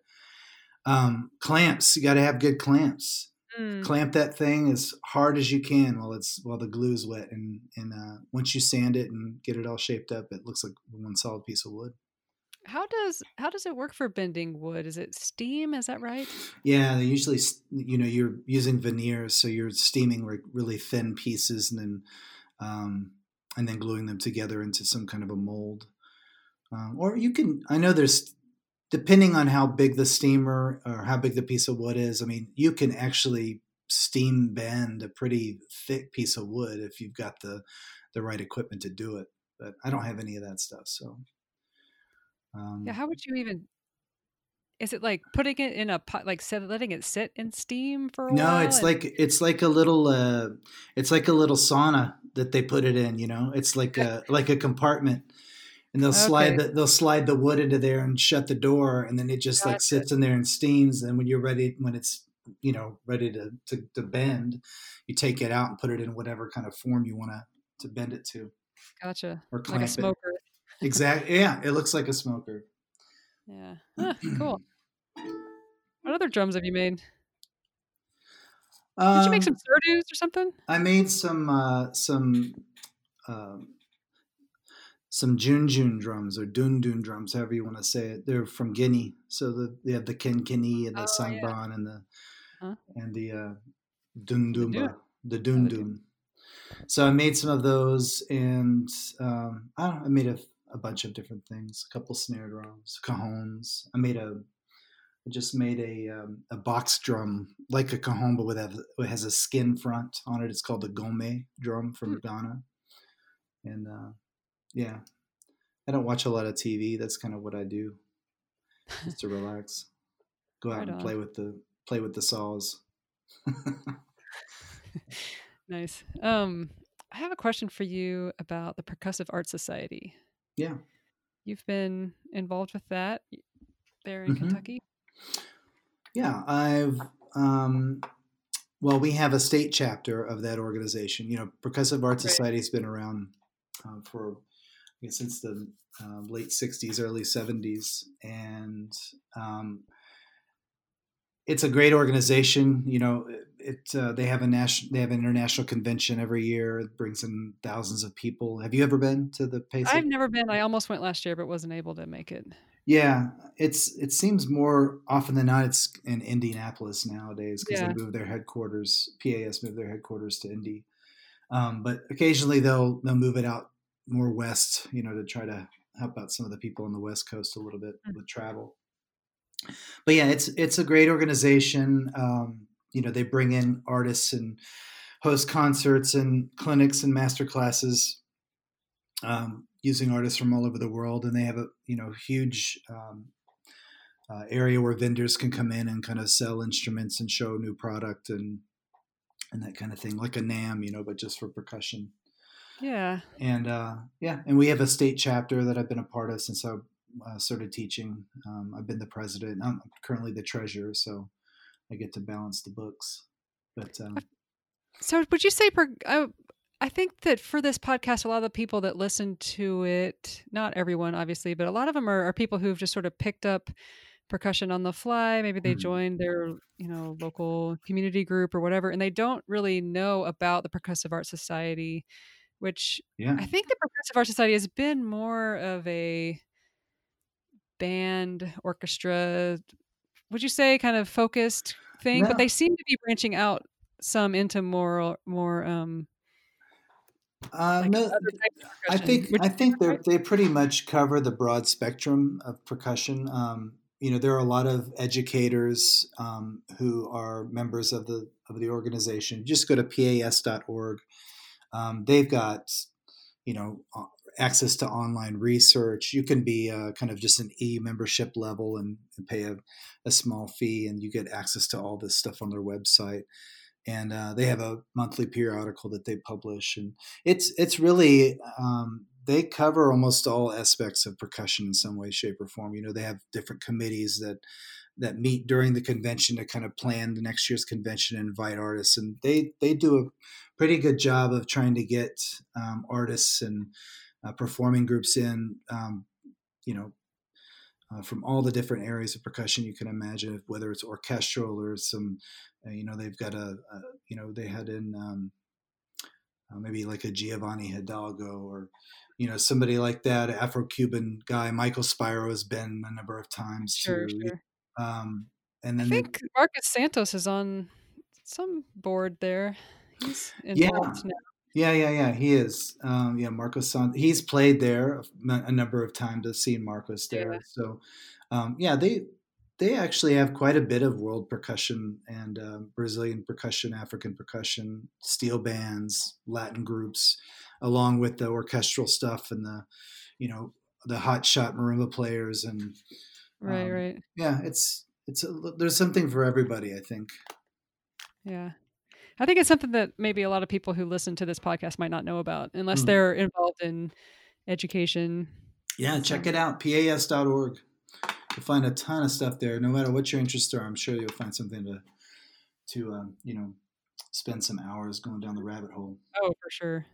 um, clamps, you got to have good clamps Mm. clamp that thing as hard as you can while it's while the glue's wet and and uh, once you sand it and get it all shaped up it looks like one solid piece of wood How does how does it work for bending wood? Is it steam? Is that right? yeah usually you know you're using veneers so you're steaming like really thin pieces and then um, and then gluing them together into some kind of a mold um, or you can i know there's depending on how big the steamer or how big the piece of wood is i mean you can actually steam bend a pretty thick piece of wood if you've got the the right equipment to do it but i don't have any of that stuff so um, Yeah. How would you even? Is it like putting it in a pot, like set, letting it sit in steam for a no while? No, it's and- like it's like a little uh it's like a little sauna that they put it in you know it's like a (laughs) like a compartment and they'll slide Okay. the, they'll slide the wood into there and shut the door and then it just like sits in there and steams and when you're ready when it's you know ready to, to to bend you take it out and put it in whatever kind of form you want to to bend it to gotcha, or like a it smoker. Exactly yeah it looks like a smoker Yeah. (clears throat) Huh, cool. What other drums have you made? Did you make Um, some Surdos or something? I made some uh, some um, some Junjun drums or Dun Dun drums, however you want to say it. They're from Guinea, so the, they have the Kenkeni and the Oh, yeah. Sangban and the Huh? and the uh, Dun The Dumba, dun. the Dun Dun. So I made some of those, and um, I, don't know, I made a, a bunch of different things. A couple snare drums, cajones. I made a I just made a um, a box drum like a cajon, but with a, it has a skin front on it. It's called the gome drum from Hmm. Ghana, and uh, yeah, I don't watch a lot of TV. That's kind of what I do, just to (laughs) relax. Go out Right and on. play with the play with the saws. (laughs) (laughs) Nice. Um, I have a question for you about the Percussive Arts Society. Yeah. You've been involved with that there in Mhm. Kentucky. Yeah, I've um, well, we have a state chapter of that organization. You know, Percussive Art Right. Society's been around um, for I guess since the uh, late '60s, early '70s, and um, it's a great organization. You know, it, it uh, they have a national they have an international convention every year. It brings in thousands of people. Have you ever been to the PASIC? I've never been. I almost went last year, but wasn't able to make it. Yeah, it's it seems more often than not it's in Indianapolis nowadays because Yeah. they moved their headquarters. PAS moved their headquarters to Indy, um, but occasionally they'll they'll move it out more west, you know, to try to help out some of the people on the West Coast a little bit Mm. with travel. But yeah, it's it's a great organization. Um, you know, they bring in artists and host concerts and clinics and master classes um, using artists from all over the world, and they have a you know huge um, uh, area where vendors can come in and kind of sell instruments and show new product and and that kind of thing, like a NAMM, you know, but just for percussion. Yeah. And uh, yeah, and we have a state chapter that I've been a part of since I uh, started teaching. Um, I've been the president. I'm currently the treasurer, so I get to balance the books. But um, So would you say per, I, I think that for this podcast, a lot of the people that listen to it, not everyone obviously, but a lot of them are, are people who've just sort of picked up percussion on the fly. Maybe they Mm. joined their, you know, local community group or whatever, and they don't really know about the Percussive Arts Society, which Yeah. I think the Percussive Arts Society has been more of a band orchestra, would you say, kind of focused thing? But they seem to be branching out some into more more um Uh, like no, other types of I think I think they they pretty much cover the broad spectrum of percussion. Um, you know, there are a lot of educators um, who are members of the of the organization. Just go to pas.org. Um, they've got you know access to online research. You can be uh, kind of just an e membership level and, and pay a, a small fee, and you get access to all this stuff on their website. And uh, they have a monthly periodical that they publish, and it's it's really um, they cover almost all aspects of percussion in some way, shape, or form. You know, they have different committees that that meet during the convention to kind of plan the next year's convention and invite artists, and they they do a pretty good job of trying to get um, artists and uh, performing groups in. Um, you know, uh, from all the different areas of percussion you can imagine, whether it's orchestral or some, uh, you know, they've got a, a, you know, they had in um, uh, maybe like a Giovanni Hidalgo or, you know, somebody like that, Afro-Cuban guy. Michael Spiro has been a number of times Sure, to, sure. um, and then I think Marcus Santos is on some board there. He's Yeah. now. Yeah, yeah, yeah. He is. Um, yeah, Marcos. San- he's played there a number of times. I've seen Marcos there. Yeah. So, um, yeah, they they actually have quite a bit of world percussion and um Brazilian percussion, African percussion, steel bands, Latin groups, along with the orchestral stuff and the, you know, the hot shot marimba players and Right, Um, right. yeah, it's it's a, there's something for everybody. I think. Yeah. I think it's something that maybe a lot of people who listen to this podcast might not know about unless Mm. they're involved in education. Yeah, check it out. pas.org. You'll find a ton of stuff there. No matter what your interests are, I'm sure you'll find something to to um, you know spend some hours going down the rabbit hole. Oh, for sure.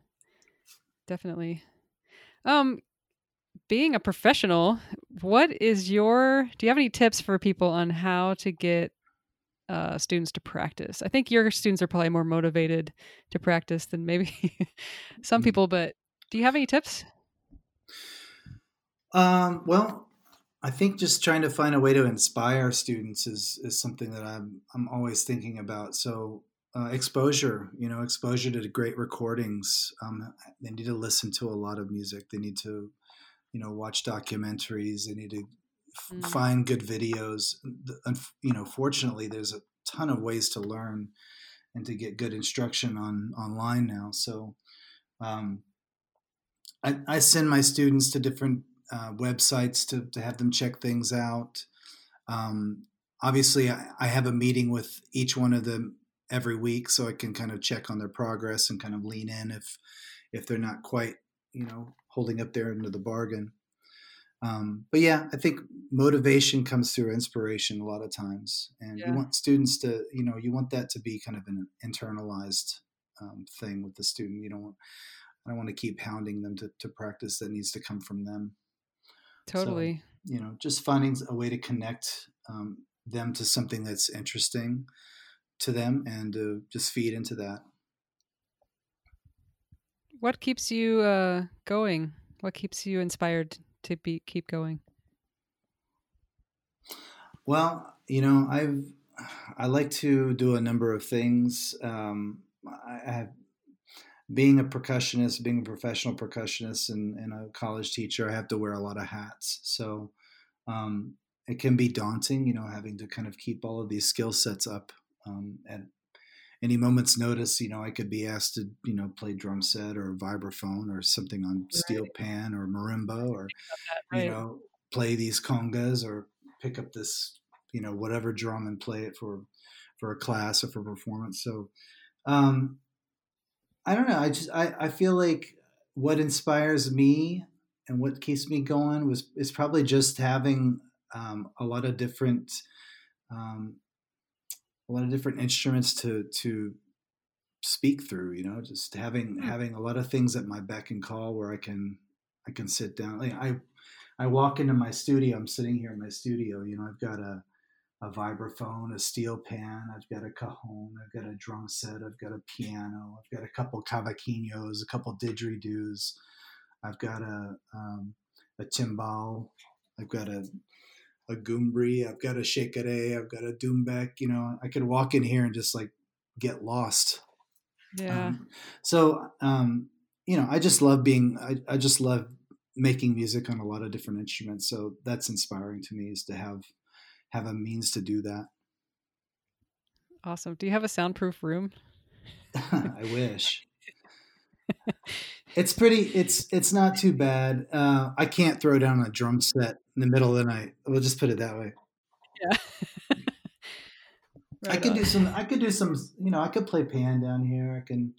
Definitely. Um being a professional, what is your do you have any tips for people on how to get uh, students to practice? I think your students are probably more motivated to practice than maybe (laughs) some Mm. people, but do you have any tips? Um, well, I think just trying to find a way to inspire students is is something that I'm I'm always thinking about. So uh, exposure, you know, exposure to great recordings. Um, they need to listen to a lot of music. They need to, you know, watch documentaries. They need to Mm. find good videos. You know, fortunately, there's a ton of ways to learn and to get good instruction on online now. So um, I, I send my students to different uh, websites to, to have them check things out. Um, obviously, I, I have a meeting with each one of them every week, so I can kind of check on their progress and kind of lean in if if they're not quite, you know, holding up their end of the bargain. Um, but yeah, I think motivation comes through inspiration a lot of times, and Yeah. you want students to, you know, you want that to be kind of an internalized um, thing with the student. You don't want, I don't want to keep hounding them to, to practice. That needs to come from them. Totally. You know, just finding a way to connect um, them to something that's interesting to them, and uh, just feed into that. What keeps you uh, going? What keeps you inspired to be keep going? Well, you know, I've I like to do a number of things. Um, I I being a percussionist, being a professional percussionist, and, and a college teacher. I have to wear a lot of hats, so um, it can be daunting. You know, having to kind of keep all of these skill sets up um, at any moment's notice. You know, I could be asked to you know play drum set or vibraphone or something on steel pan or marimba or Right. you know play these congas or pick up this you know whatever drum and play it for for a class or for performance so um i don't know i just i, I feel like what inspires me and what keeps me going was is probably just having um, a lot of different um, a lot of different instruments to to speak through. You know, just having Hmm. having a lot of things at my beck and call where I can I can sit down. Like I I walk into my studio. I'm sitting here in my studio. You know, I've got a a vibraphone, a steel pan. I've got a cajon. I've got a drum set. I've got a piano. I've got a couple cavaquinhos, a couple didgeridoos. I've got a um, a timbal. I've got a a goombri. I've got a shekere. I've got a doumbek. You know, I could walk in here and just like get lost. Yeah. Um, so, um, you know, I just love being. I, I just love making music on a lot of different instruments. So that's inspiring to me is to have have a means to do that. awesome. Do you have a soundproof room? (laughs) I wish. (laughs) it's pretty. It's it's not too bad. Uh, I can't throw down a drum set in the middle of the night. We'll just put it that way. Yeah. (laughs) I could do some. I could do some. You know, I could play pan down here. I can.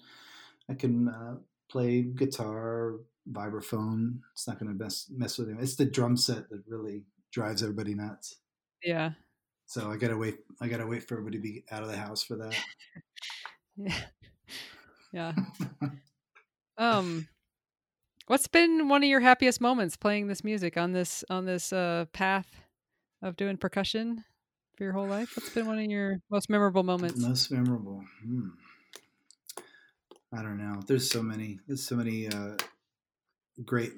I can uh, play guitar, vibraphone. It's not going to mess mess with him. It's the drum set that really drives everybody nuts. Yeah. So I gotta wait. I gotta wait for everybody to be out of the house for that. (laughs) Yeah. Yeah. (laughs) um what's been one of your happiest moments playing this music on this on this uh path of doing percussion for your whole life? What's been one of your most memorable moments? Most memorable. Hmm. I don't know. There's so many. There's so many uh, great,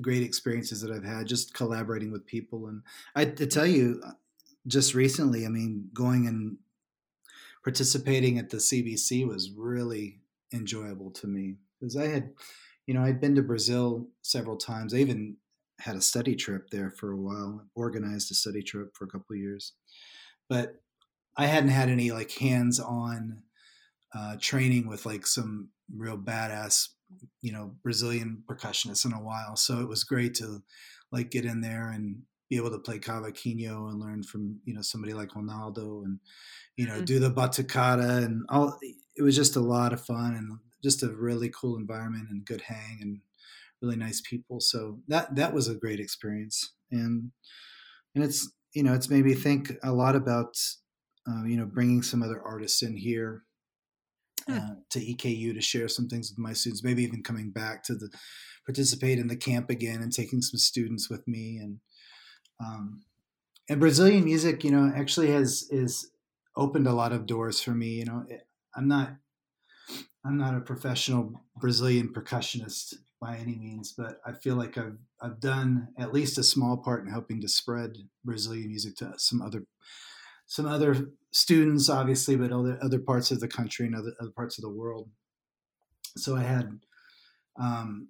great experiences that I've had just collaborating with people. And I to tell you, uh, just recently, I mean, going and participating at the CBC was really enjoyable to me because I had, you know, I'd been to Brazil several times. I even had a study trip there for a while, organized a study trip for a couple of years, but I hadn't had any like hands-on uh, training with like some real badass, you know, Brazilian percussionists in a while. So it was great to like get in there and be able to play cavaquinho and learn from you know somebody like Ronaldo and you know Mhm. do the batucada and all. It was just a lot of fun and just a really cool environment and good hang and really nice people. So that that was a great experience and and it's you know it's made me think a lot about uh, you know bringing some other artists in here Hmm. uh, to EKU to share some things with my students. Maybe even coming back to the participate in the camp again and taking some students with me and um, and Brazilian music, you know, actually has is opened a lot of doors for me. You know, It- I'm not I'm not a professional Brazilian percussionist by any means, but I feel like I've I've done at least a small part in helping to spread Brazilian music to some other some other students, obviously, but other other parts of the country and other, other parts of the world. So I had um,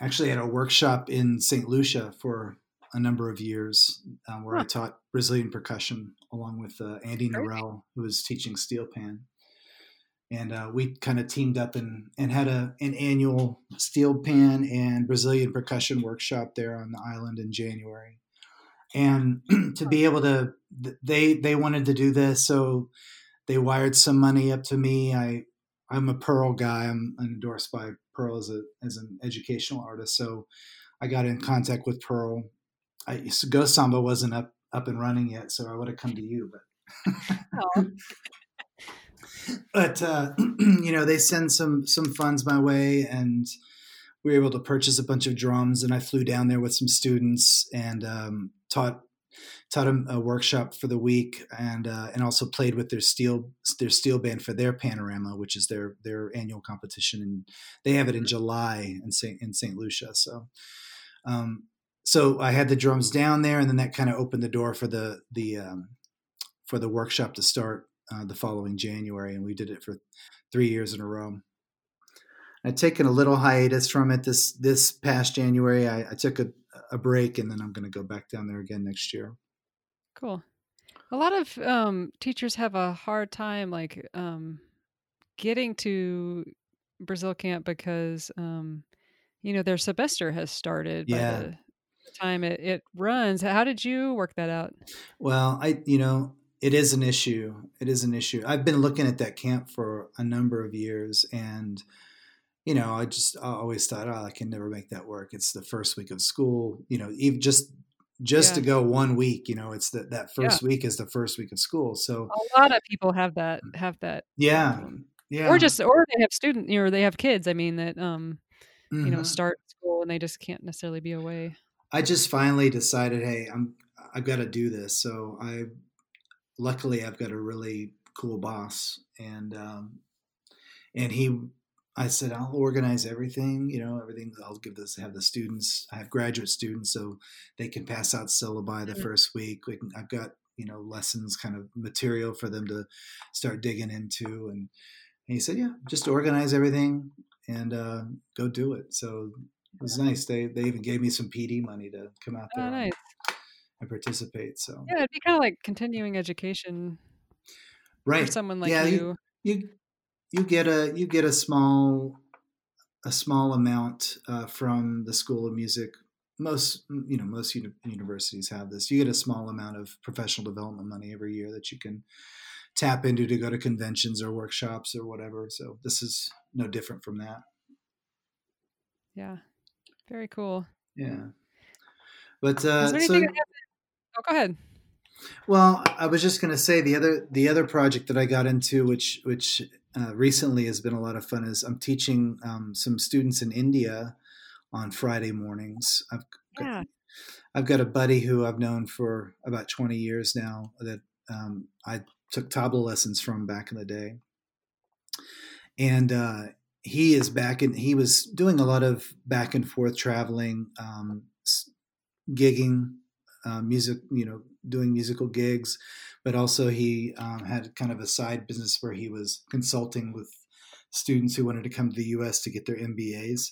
actually had a workshop in St. Lucia for a number of years um, where I taught Brazilian percussion along with uh, Andy. Narell, who was teaching steel pan. And uh, we kind of teamed up and, and had a, an annual steel pan and Brazilian percussion workshop there on the island in January. And (clears throat) to be able to, they they wanted to do this, so they wired some money up to me. I I'm a Pearl guy. I'm endorsed by Pearl as a as an educational artist, so I got in contact with Pearl. I, Go Samba wasn't up up and running yet, so I would have come to you, but Aw. But uh, (clears throat) you know they send some some funds my way and we were able to purchase a bunch of drums and i flew down there with some students and um, taught taught them a workshop for the week and uh, and also played with their steel their steel band for their panorama which is their their annual competition and they have it in july in st in st lucia so um, so i had the drums down there and then that kind of opened the door for the the um, for the workshop to start uh, the following January, and we did it for three years in a row. I'd taken a little hiatus from it this this past January. I, I took a, a break, and then I'm going to go back down there again next year. Cool. A lot of um, teachers have a hard time like um, getting to Brazil camp because um, you know their semester has started Yeah. by the time it, it runs. How did you work that out? Well, I you know it is an issue. It is an issue. I've been looking at that camp for a number of years, and you know, I just I always thought, oh, I can never make that work. It's the first week of school. You know, even just just Yeah. to go one week. You know, it's that that first week is the first week of school. So A lot of people have that have that yeah, problem. yeah, or just or they have student you know, or they have kids. I mean that um you know Mhm. start school and they just can't necessarily be away. I just finally decided, hey, I'm I've got to do this. So I, luckily, I've got a really cool boss, and um, and he, I said I'll organize everything. You know, everything. I'll give this have the students. I have graduate students, so they can pass out syllabi the Mhm. first week. We can, I've got you know lessons, kind of material for them to start digging into, and, and he said, yeah, just organize everything and uh, go do it. So it was nice. They they even gave me some PD money to come out there Oh, nice. And participate. So Yeah, it'd be kind of like continuing education for right, someone like yeah, you. you you get a you get a small a small amount uh, from the School of Music. Most you know most uni- universities have this. You get a small amount of professional development money every year that you can tap into to go to conventions or workshops or whatever. So this is no different from that. Yeah. Very cool. Yeah. But uh, Is there so anything happened? Oh, go ahead. Well, I was just going to say the other the other project that I got into, which which uh, recently has been a lot of fun, is I'm teaching um, some students in India on Friday mornings. I've got, Yeah. I've got a buddy who I've known for about 20 years now that um, I took tabla lessons from back in the day, and uh, he is back and he was doing a lot of back and forth traveling, um, gigging, uh, music, you know, doing musical gigs, but also he um, had kind of a side business where he was consulting with students who wanted to come to the U.S. to get their MBAs.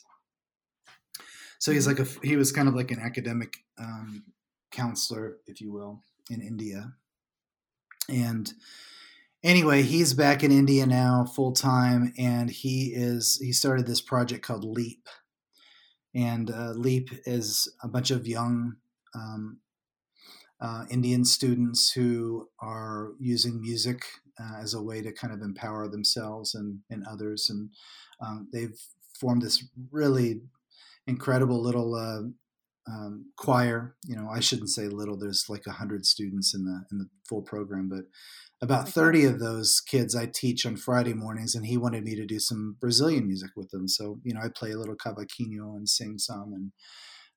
So he's like a he was kind of like an academic um, counselor, if you will, in India. And anyway, he's back in India now full time, and he is he started this project called Leap. And uh, Leap is a bunch of young um, uh, Indian students who are using music uh, as a way to kind of empower themselves and, and others. And um, they've formed this really incredible little uh, um, choir. You know, I shouldn't say little. There's like a hundred students in the in the full program, but about thirty of those kids I teach on Friday mornings, and he wanted me to do some Brazilian music with them. So you know, I play a little cavaquinho and sing some, and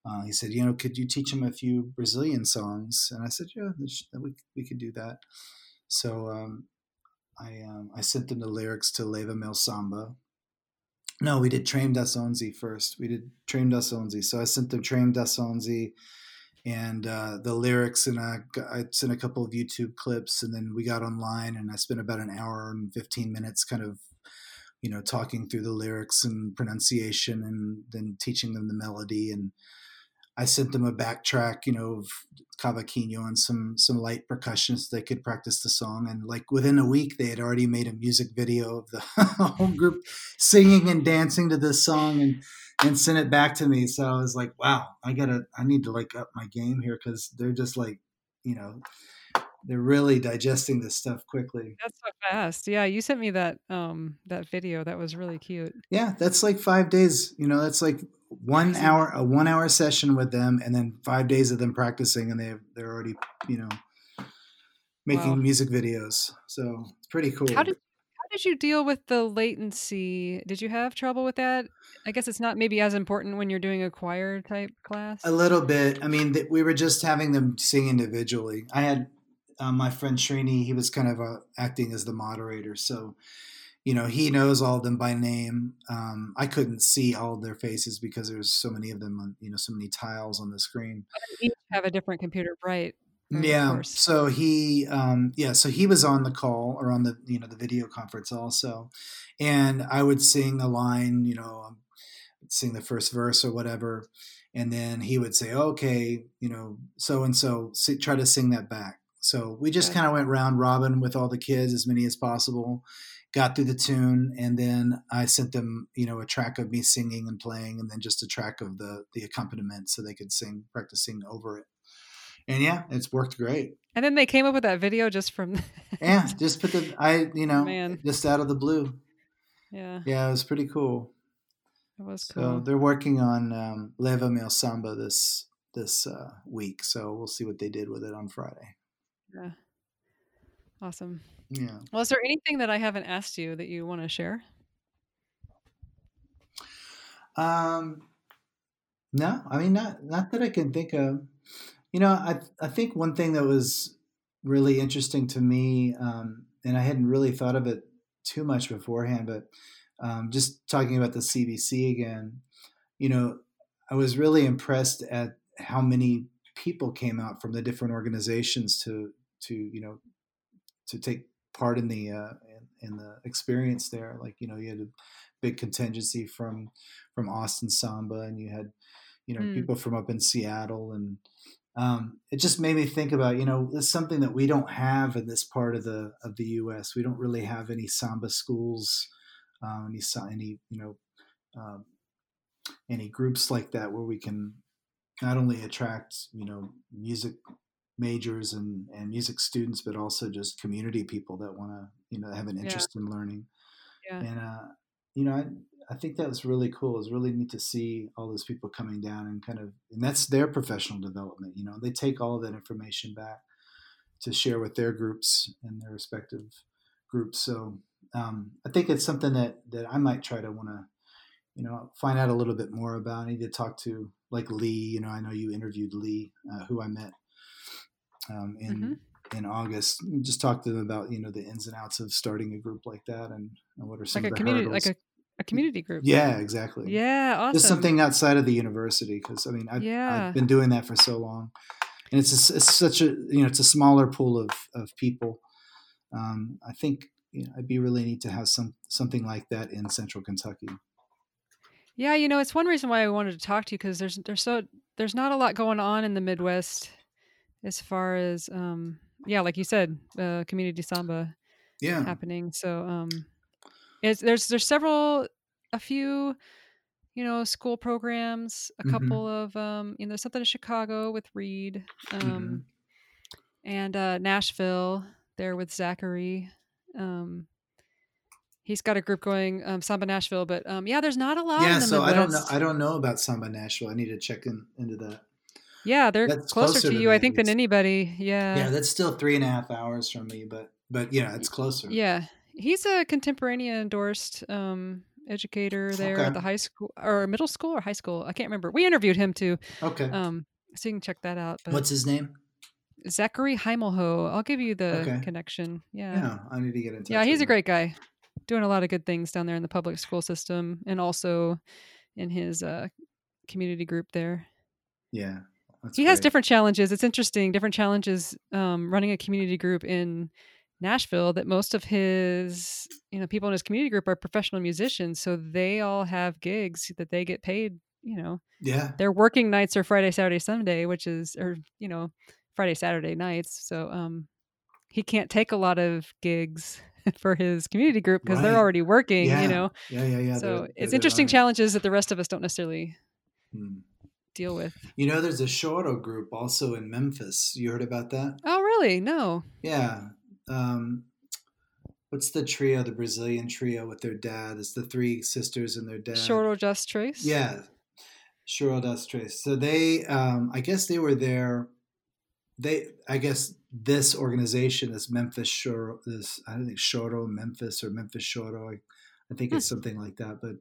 uh, he said, you know, could you teach him a few Brazilian songs? And I said, yeah, we we could do that. So um, I um, I sent them the lyrics to Leva Meu Samba, no, we did Trem das Onze first. We did Trem das Onze. So I sent them Trem das Onze and uh, the lyrics, and I, I sent a couple of YouTube clips, and then we got online, and I spent about an hour and fifteen minutes, kind of, you know, talking through the lyrics and pronunciation, and then teaching them the melody, and I sent them a backtrack, you know, of cavaquinho and some some light percussion so they could practice the song. And like within a week, they had already made a music video of the (laughs) whole group singing and dancing to this song and and sent it back to me. So I was like, wow, I gotta, I need to like up my game here because they're just like, you know, they're really digesting this stuff quickly. That's so fast. Yeah, you sent me that um that video. That was really cute. Yeah, that's like five days. You know, that's like one hour, a one hour session with them, and then five days of them practicing, and they they're already, you know, making Wow. music videos. So it's pretty cool. How did how did you deal with the latency? Did you have trouble with that? I guess it's not maybe as important when you're doing a choir type class. A little bit. I mean, th- we were just having them sing individually. I had uh, my friend Srini. He was kind of uh, acting as the moderator, so you know he knows all of them by name. Um, I couldn't see all of their faces because there's so many of them on you know so many tiles on the screen. Each have a different computer, right? Yeah. So he, um, yeah, so he was on the call or on the you know the video conference also, and I would sing a line, you know, um, sing the first verse or whatever, and then he would say, okay, you know, so and so, try to sing that back. So we just Gotcha. kind of went round robin with all the kids, as many as possible, got through the tune, and then I sent them, you know, a track of me singing and playing, and then just a track of the the accompaniment so they could sing, practicing over it. And yeah, it's worked great. And then they came up with that video just from (laughs) Yeah, just put the I, you know, Man. just out of the blue. Yeah, Yeah, it was pretty cool. it was So cool. they're working on um, Leva Meu Samba this this uh, week. So we'll see what they did with it on Friday. Awesome. Yeah. Well, is there anything that I haven't asked you that you want to share? Um, no, I mean not not that I can think of. You know, I I think one thing that was really interesting to me, um, and I hadn't really thought of it too much beforehand, but um, just talking about the CBC again, you know, I was really impressed at how many people came out from the different organizations to to you know to take part in the uh, in, in the experience there. Like you know, you had a big contingency from from Austin Samba, and you had you know Mm. people from up in Seattle, and um, it just made me think about you know it's something that we don't have in this part of the of the U.S. We don't really have any samba schools, um, any any you know um, any groups like that where we can not only attract you know music majors and, and music students, but also just community people that want to you know have an Yeah. interest in learning. Yeah. And uh, you know, I, I think that was really cool. It was really neat to see all those people coming down and kind of, and that's their professional development. You know, they take all of that information back to share with their groups and their respective groups. So um, I think it's something that that I might try to want to, you know, find out a little bit more about. I need to talk to like Lee. You know, I know you interviewed Lee, uh, who I met um, in Mhm. in August. Just talk to them about you know the ins and outs of starting a group like that and, and what are some Like a of the community, hurdles. like a, a community group. yeah, exactly. Yeah. Awesome. Just something outside of the university because I mean I've, Yeah. I've been doing that for so long, and it's a, it's such a you know it's a smaller pool of of people. Um, I think you know, it'd be really neat to have some something like that in Central Kentucky. Yeah, you know, it's one reason why I wanted to talk to you because there's there's so there's not a lot going on in the Midwest as far as um yeah, like you said, uh, community samba Yeah, happening. So um, it's there's there's several a few you know school programs, a Mhm. couple of um you know something in Chicago with Reed, um, and uh, Nashville there with Zachary. Um, he's got a group going um, Samba Nashville, but um, yeah, there's not a lot. yeah. in the So I don't know. I don't know about Samba Nashville. I need to check in, into that. Yeah, they're closer, closer to to you, I think, than anybody. Yeah. yeah, that's still three and a half hours from me, but but yeah, it's closer. Yeah. He's a Contemporânea endorsed um, educator there Okay. at the high school or middle school or high school. I can't remember. We interviewed him too. Okay. Um, so you can check that out. But What's his name? Zachary Heimelho. I'll give you the Okay. connection. Yeah. Yeah, I need to get in touch. Yeah, he's a great guy. Doing a lot of good things down there in the public school system and also in his uh, community group there. Yeah, that's he has different challenges. It's interesting, different challenges um, running a community group in Nashville. That most of his, you know, people in his community group are professional musicians, so they all have gigs that they get paid. You know, Yeah, their working nights are Friday, Saturday, Sunday, which is, or you know, Friday, Saturday nights. So um, he can't take a lot of gigs (laughs) for his community group because they're already working. Yeah. You know, yeah, yeah, yeah. so they're- they're it's their interesting challenges that the rest of us don't necessarily Hmm. Deal with. You know, there's a Choro group also in Memphis. You heard about that? Oh, really? No. Yeah. Um, what's the trio, the Brazilian trio with their dad? It's the three sisters and their dad. Choro das Tres. Yeah. Choro das Tres. So they, um, I guess they were there. They, I guess this organization, this Memphis Choro, this, I don't think Choro Memphis or Memphis Choro. I, I think it's something like that. But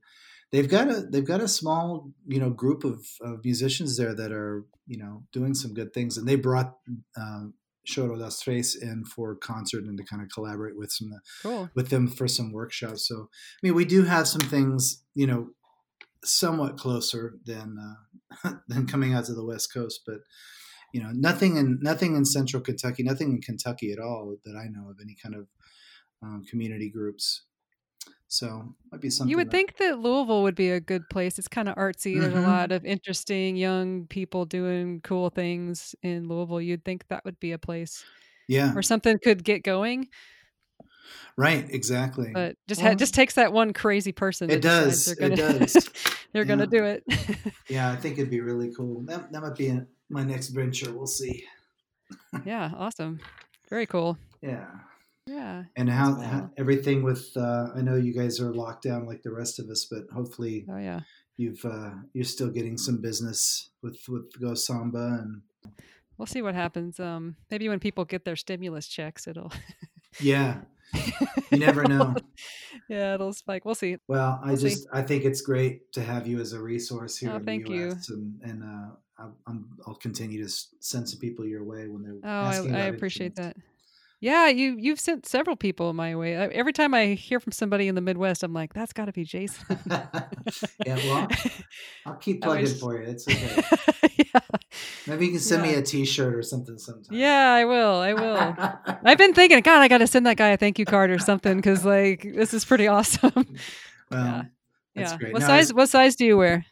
they've got a, they've got a small, you know, group of, of musicians there that are, you know, doing some good things. And they brought, um, Choro das Tres in for concert and to kind of collaborate with some Cool. with them for some workshops. So, I mean, we do have some things, you know, somewhat closer than uh, (laughs) than coming out to the West Coast, but you know, nothing in nothing in Central Kentucky, nothing in Kentucky at all that I know of any kind of um, community groups. So, might be something You would that- think that Louisville would be a good place. It's kind of artsy. There's a Mhm. lot of interesting young people doing cool things in Louisville. You'd think that would be a place yeah, where something could get going, right, exactly. but just Well, ha- just takes that one crazy person. It does, They're it gonna, does. (laughs) they're gonna do it. yeah, I (laughs) think it'd be really cool. That that might be in my next venture. We'll see. yeah, awesome. Very cool. (laughs) Yeah. Yeah. and how, how everything with uh, I know you guys are locked down like the rest of us, but hopefully Oh yeah. you've uh, you're still getting some business with with Go Samba and We'll see what happens. Um, maybe when people get their stimulus checks, it'll. (laughs) yeah, you never know. (laughs) yeah, it'll spike. We'll see. Well, I We'll see. just I think it's great to have you as a resource here Oh, in thank the you. U.S. and and uh, I'll, I'm, I'll continue to send some people your way when they're. Oh, I, I appreciate that. Yeah, you you've sent several people my way. Every time I hear from somebody in the Midwest, I'm like, that's got to be Jason. (laughs) yeah, well, (laughs) I'll keep plugging wish- for you. It's (laughs) okay. yeah. Maybe you can send me a T-shirt or something sometime. yeah, I will. I will. I've been thinking, God, I got to send that guy a thank you card or something because like this is pretty awesome. well, Yeah. that's yeah. great. What No, size? What size do you wear?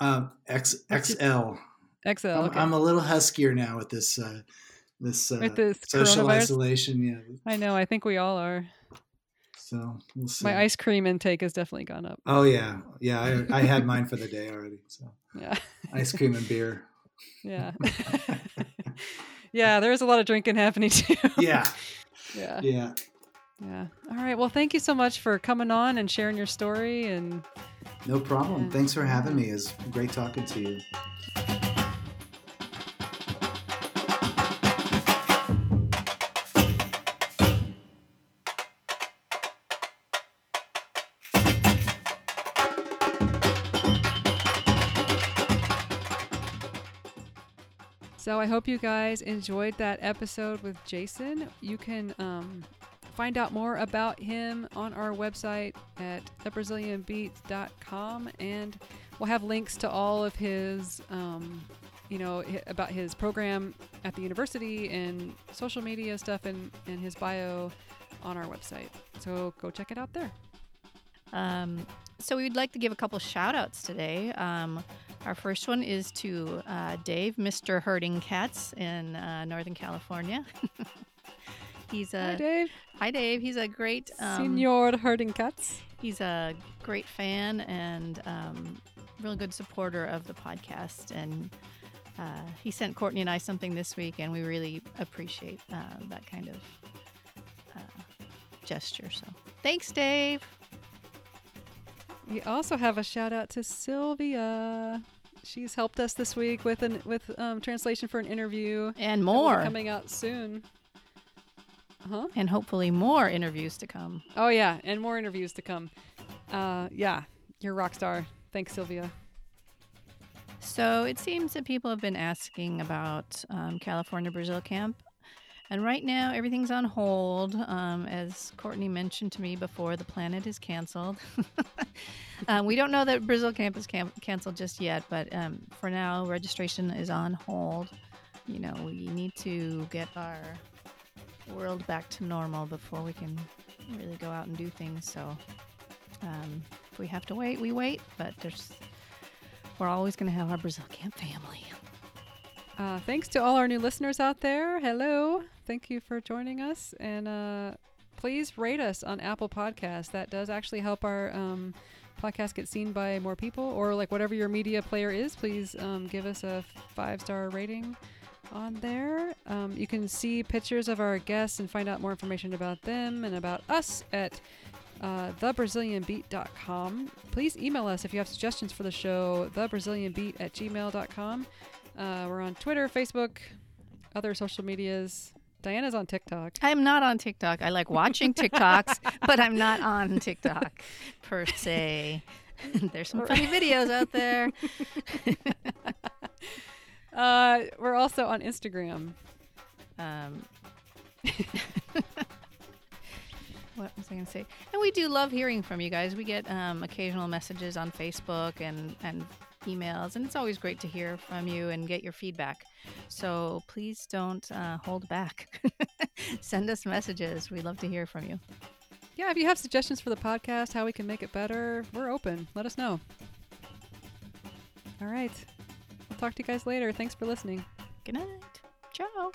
Um, X XL. XL. I'm, okay. I'm a little huskier now with this uh, this, uh, With this social isolation. Yeah. I know. I think we all are. So we'll see. My ice cream intake has definitely gone up. Oh yeah, yeah. I, I had mine for the day already. So Yeah. ice cream and beer. Yeah. (laughs) yeah. There's a lot of drinking happening too. yeah, yeah. yeah. Yeah. All right. Well, thank you so much for coming on and sharing your story. And No problem. Yeah. Thanks for having me. It's great talking to you. So I hope you guys enjoyed that episode with Jason. You can um, find out more about him on our website at thebrazilianbeat.com. And we'll have links to all of his, um, you know, about his program at the university and social media stuff and, and his bio on our website. So go check it out there. Um, so we'd like to give a couple shout outs today. Um, our first one is to uh, Dave, Mr. Herding Cats in uh, Northern California. (laughs) He's a Hi, Dave. hi, Dave. He's a great um, Senor Herding Cats. He's a great fan and um, really good supporter of the podcast. And uh, he sent Courtney and I something this week, and we really appreciate uh, that kind of uh, gesture. So thanks, Dave. We also have a shout out to Sylvia. She's helped us this week with an with um, translation for an interview. And that will be more. coming out soon. Huh? And hopefully more interviews to come. Oh yeah, and more interviews to come. Uh, yeah, you're a rock star. Thanks, Sylvia. So it seems that people have been asking about um, California Brazil Camp. And right now, everything's on hold. Um, as Courtney mentioned to me before, the planet is canceled. (laughs) um, we don't know that Brazil Camp is cam- canceled just yet, but um, for now, registration is on hold. You know, we need to get our world back to normal before we can really go out and do things. So um, if we have to wait, we wait. But there's we're always going to have our Brazil Camp family. Uh, thanks to all our new listeners out there. Hello. Thank you for joining us. And uh, please rate us on Apple Podcasts. That does actually help our um, podcast get seen by more people. Or, like, whatever your media player is, please um, give us a five star rating on there. Um, you can see pictures of our guests and find out more information about them and about us at uh, thebrazilianbeat.com. Please email us if you have suggestions for the show, thebrazilianbeat at gmail.com. Uh, we're on Twitter, Facebook, other social medias. Diana's on TikTok. I'm not on TikTok. I like watching TikToks, (laughs) but I'm not on TikTok per se. (laughs) There's some funny videos out there. (laughs) Uh, we're also on Instagram. Um, what was I going to say? And we do love hearing from you guys. We get um, occasional messages on Facebook and, and emails, and it's always great to hear from you and get your feedback. So please don't uh, hold back. (laughs) Send us messages. We love to hear from you. Yeah, if you have suggestions for the podcast, how we can make it better, we're open. Let us know. All right. I'll talk to you guys later. Thanks for listening. Good night. Ciao.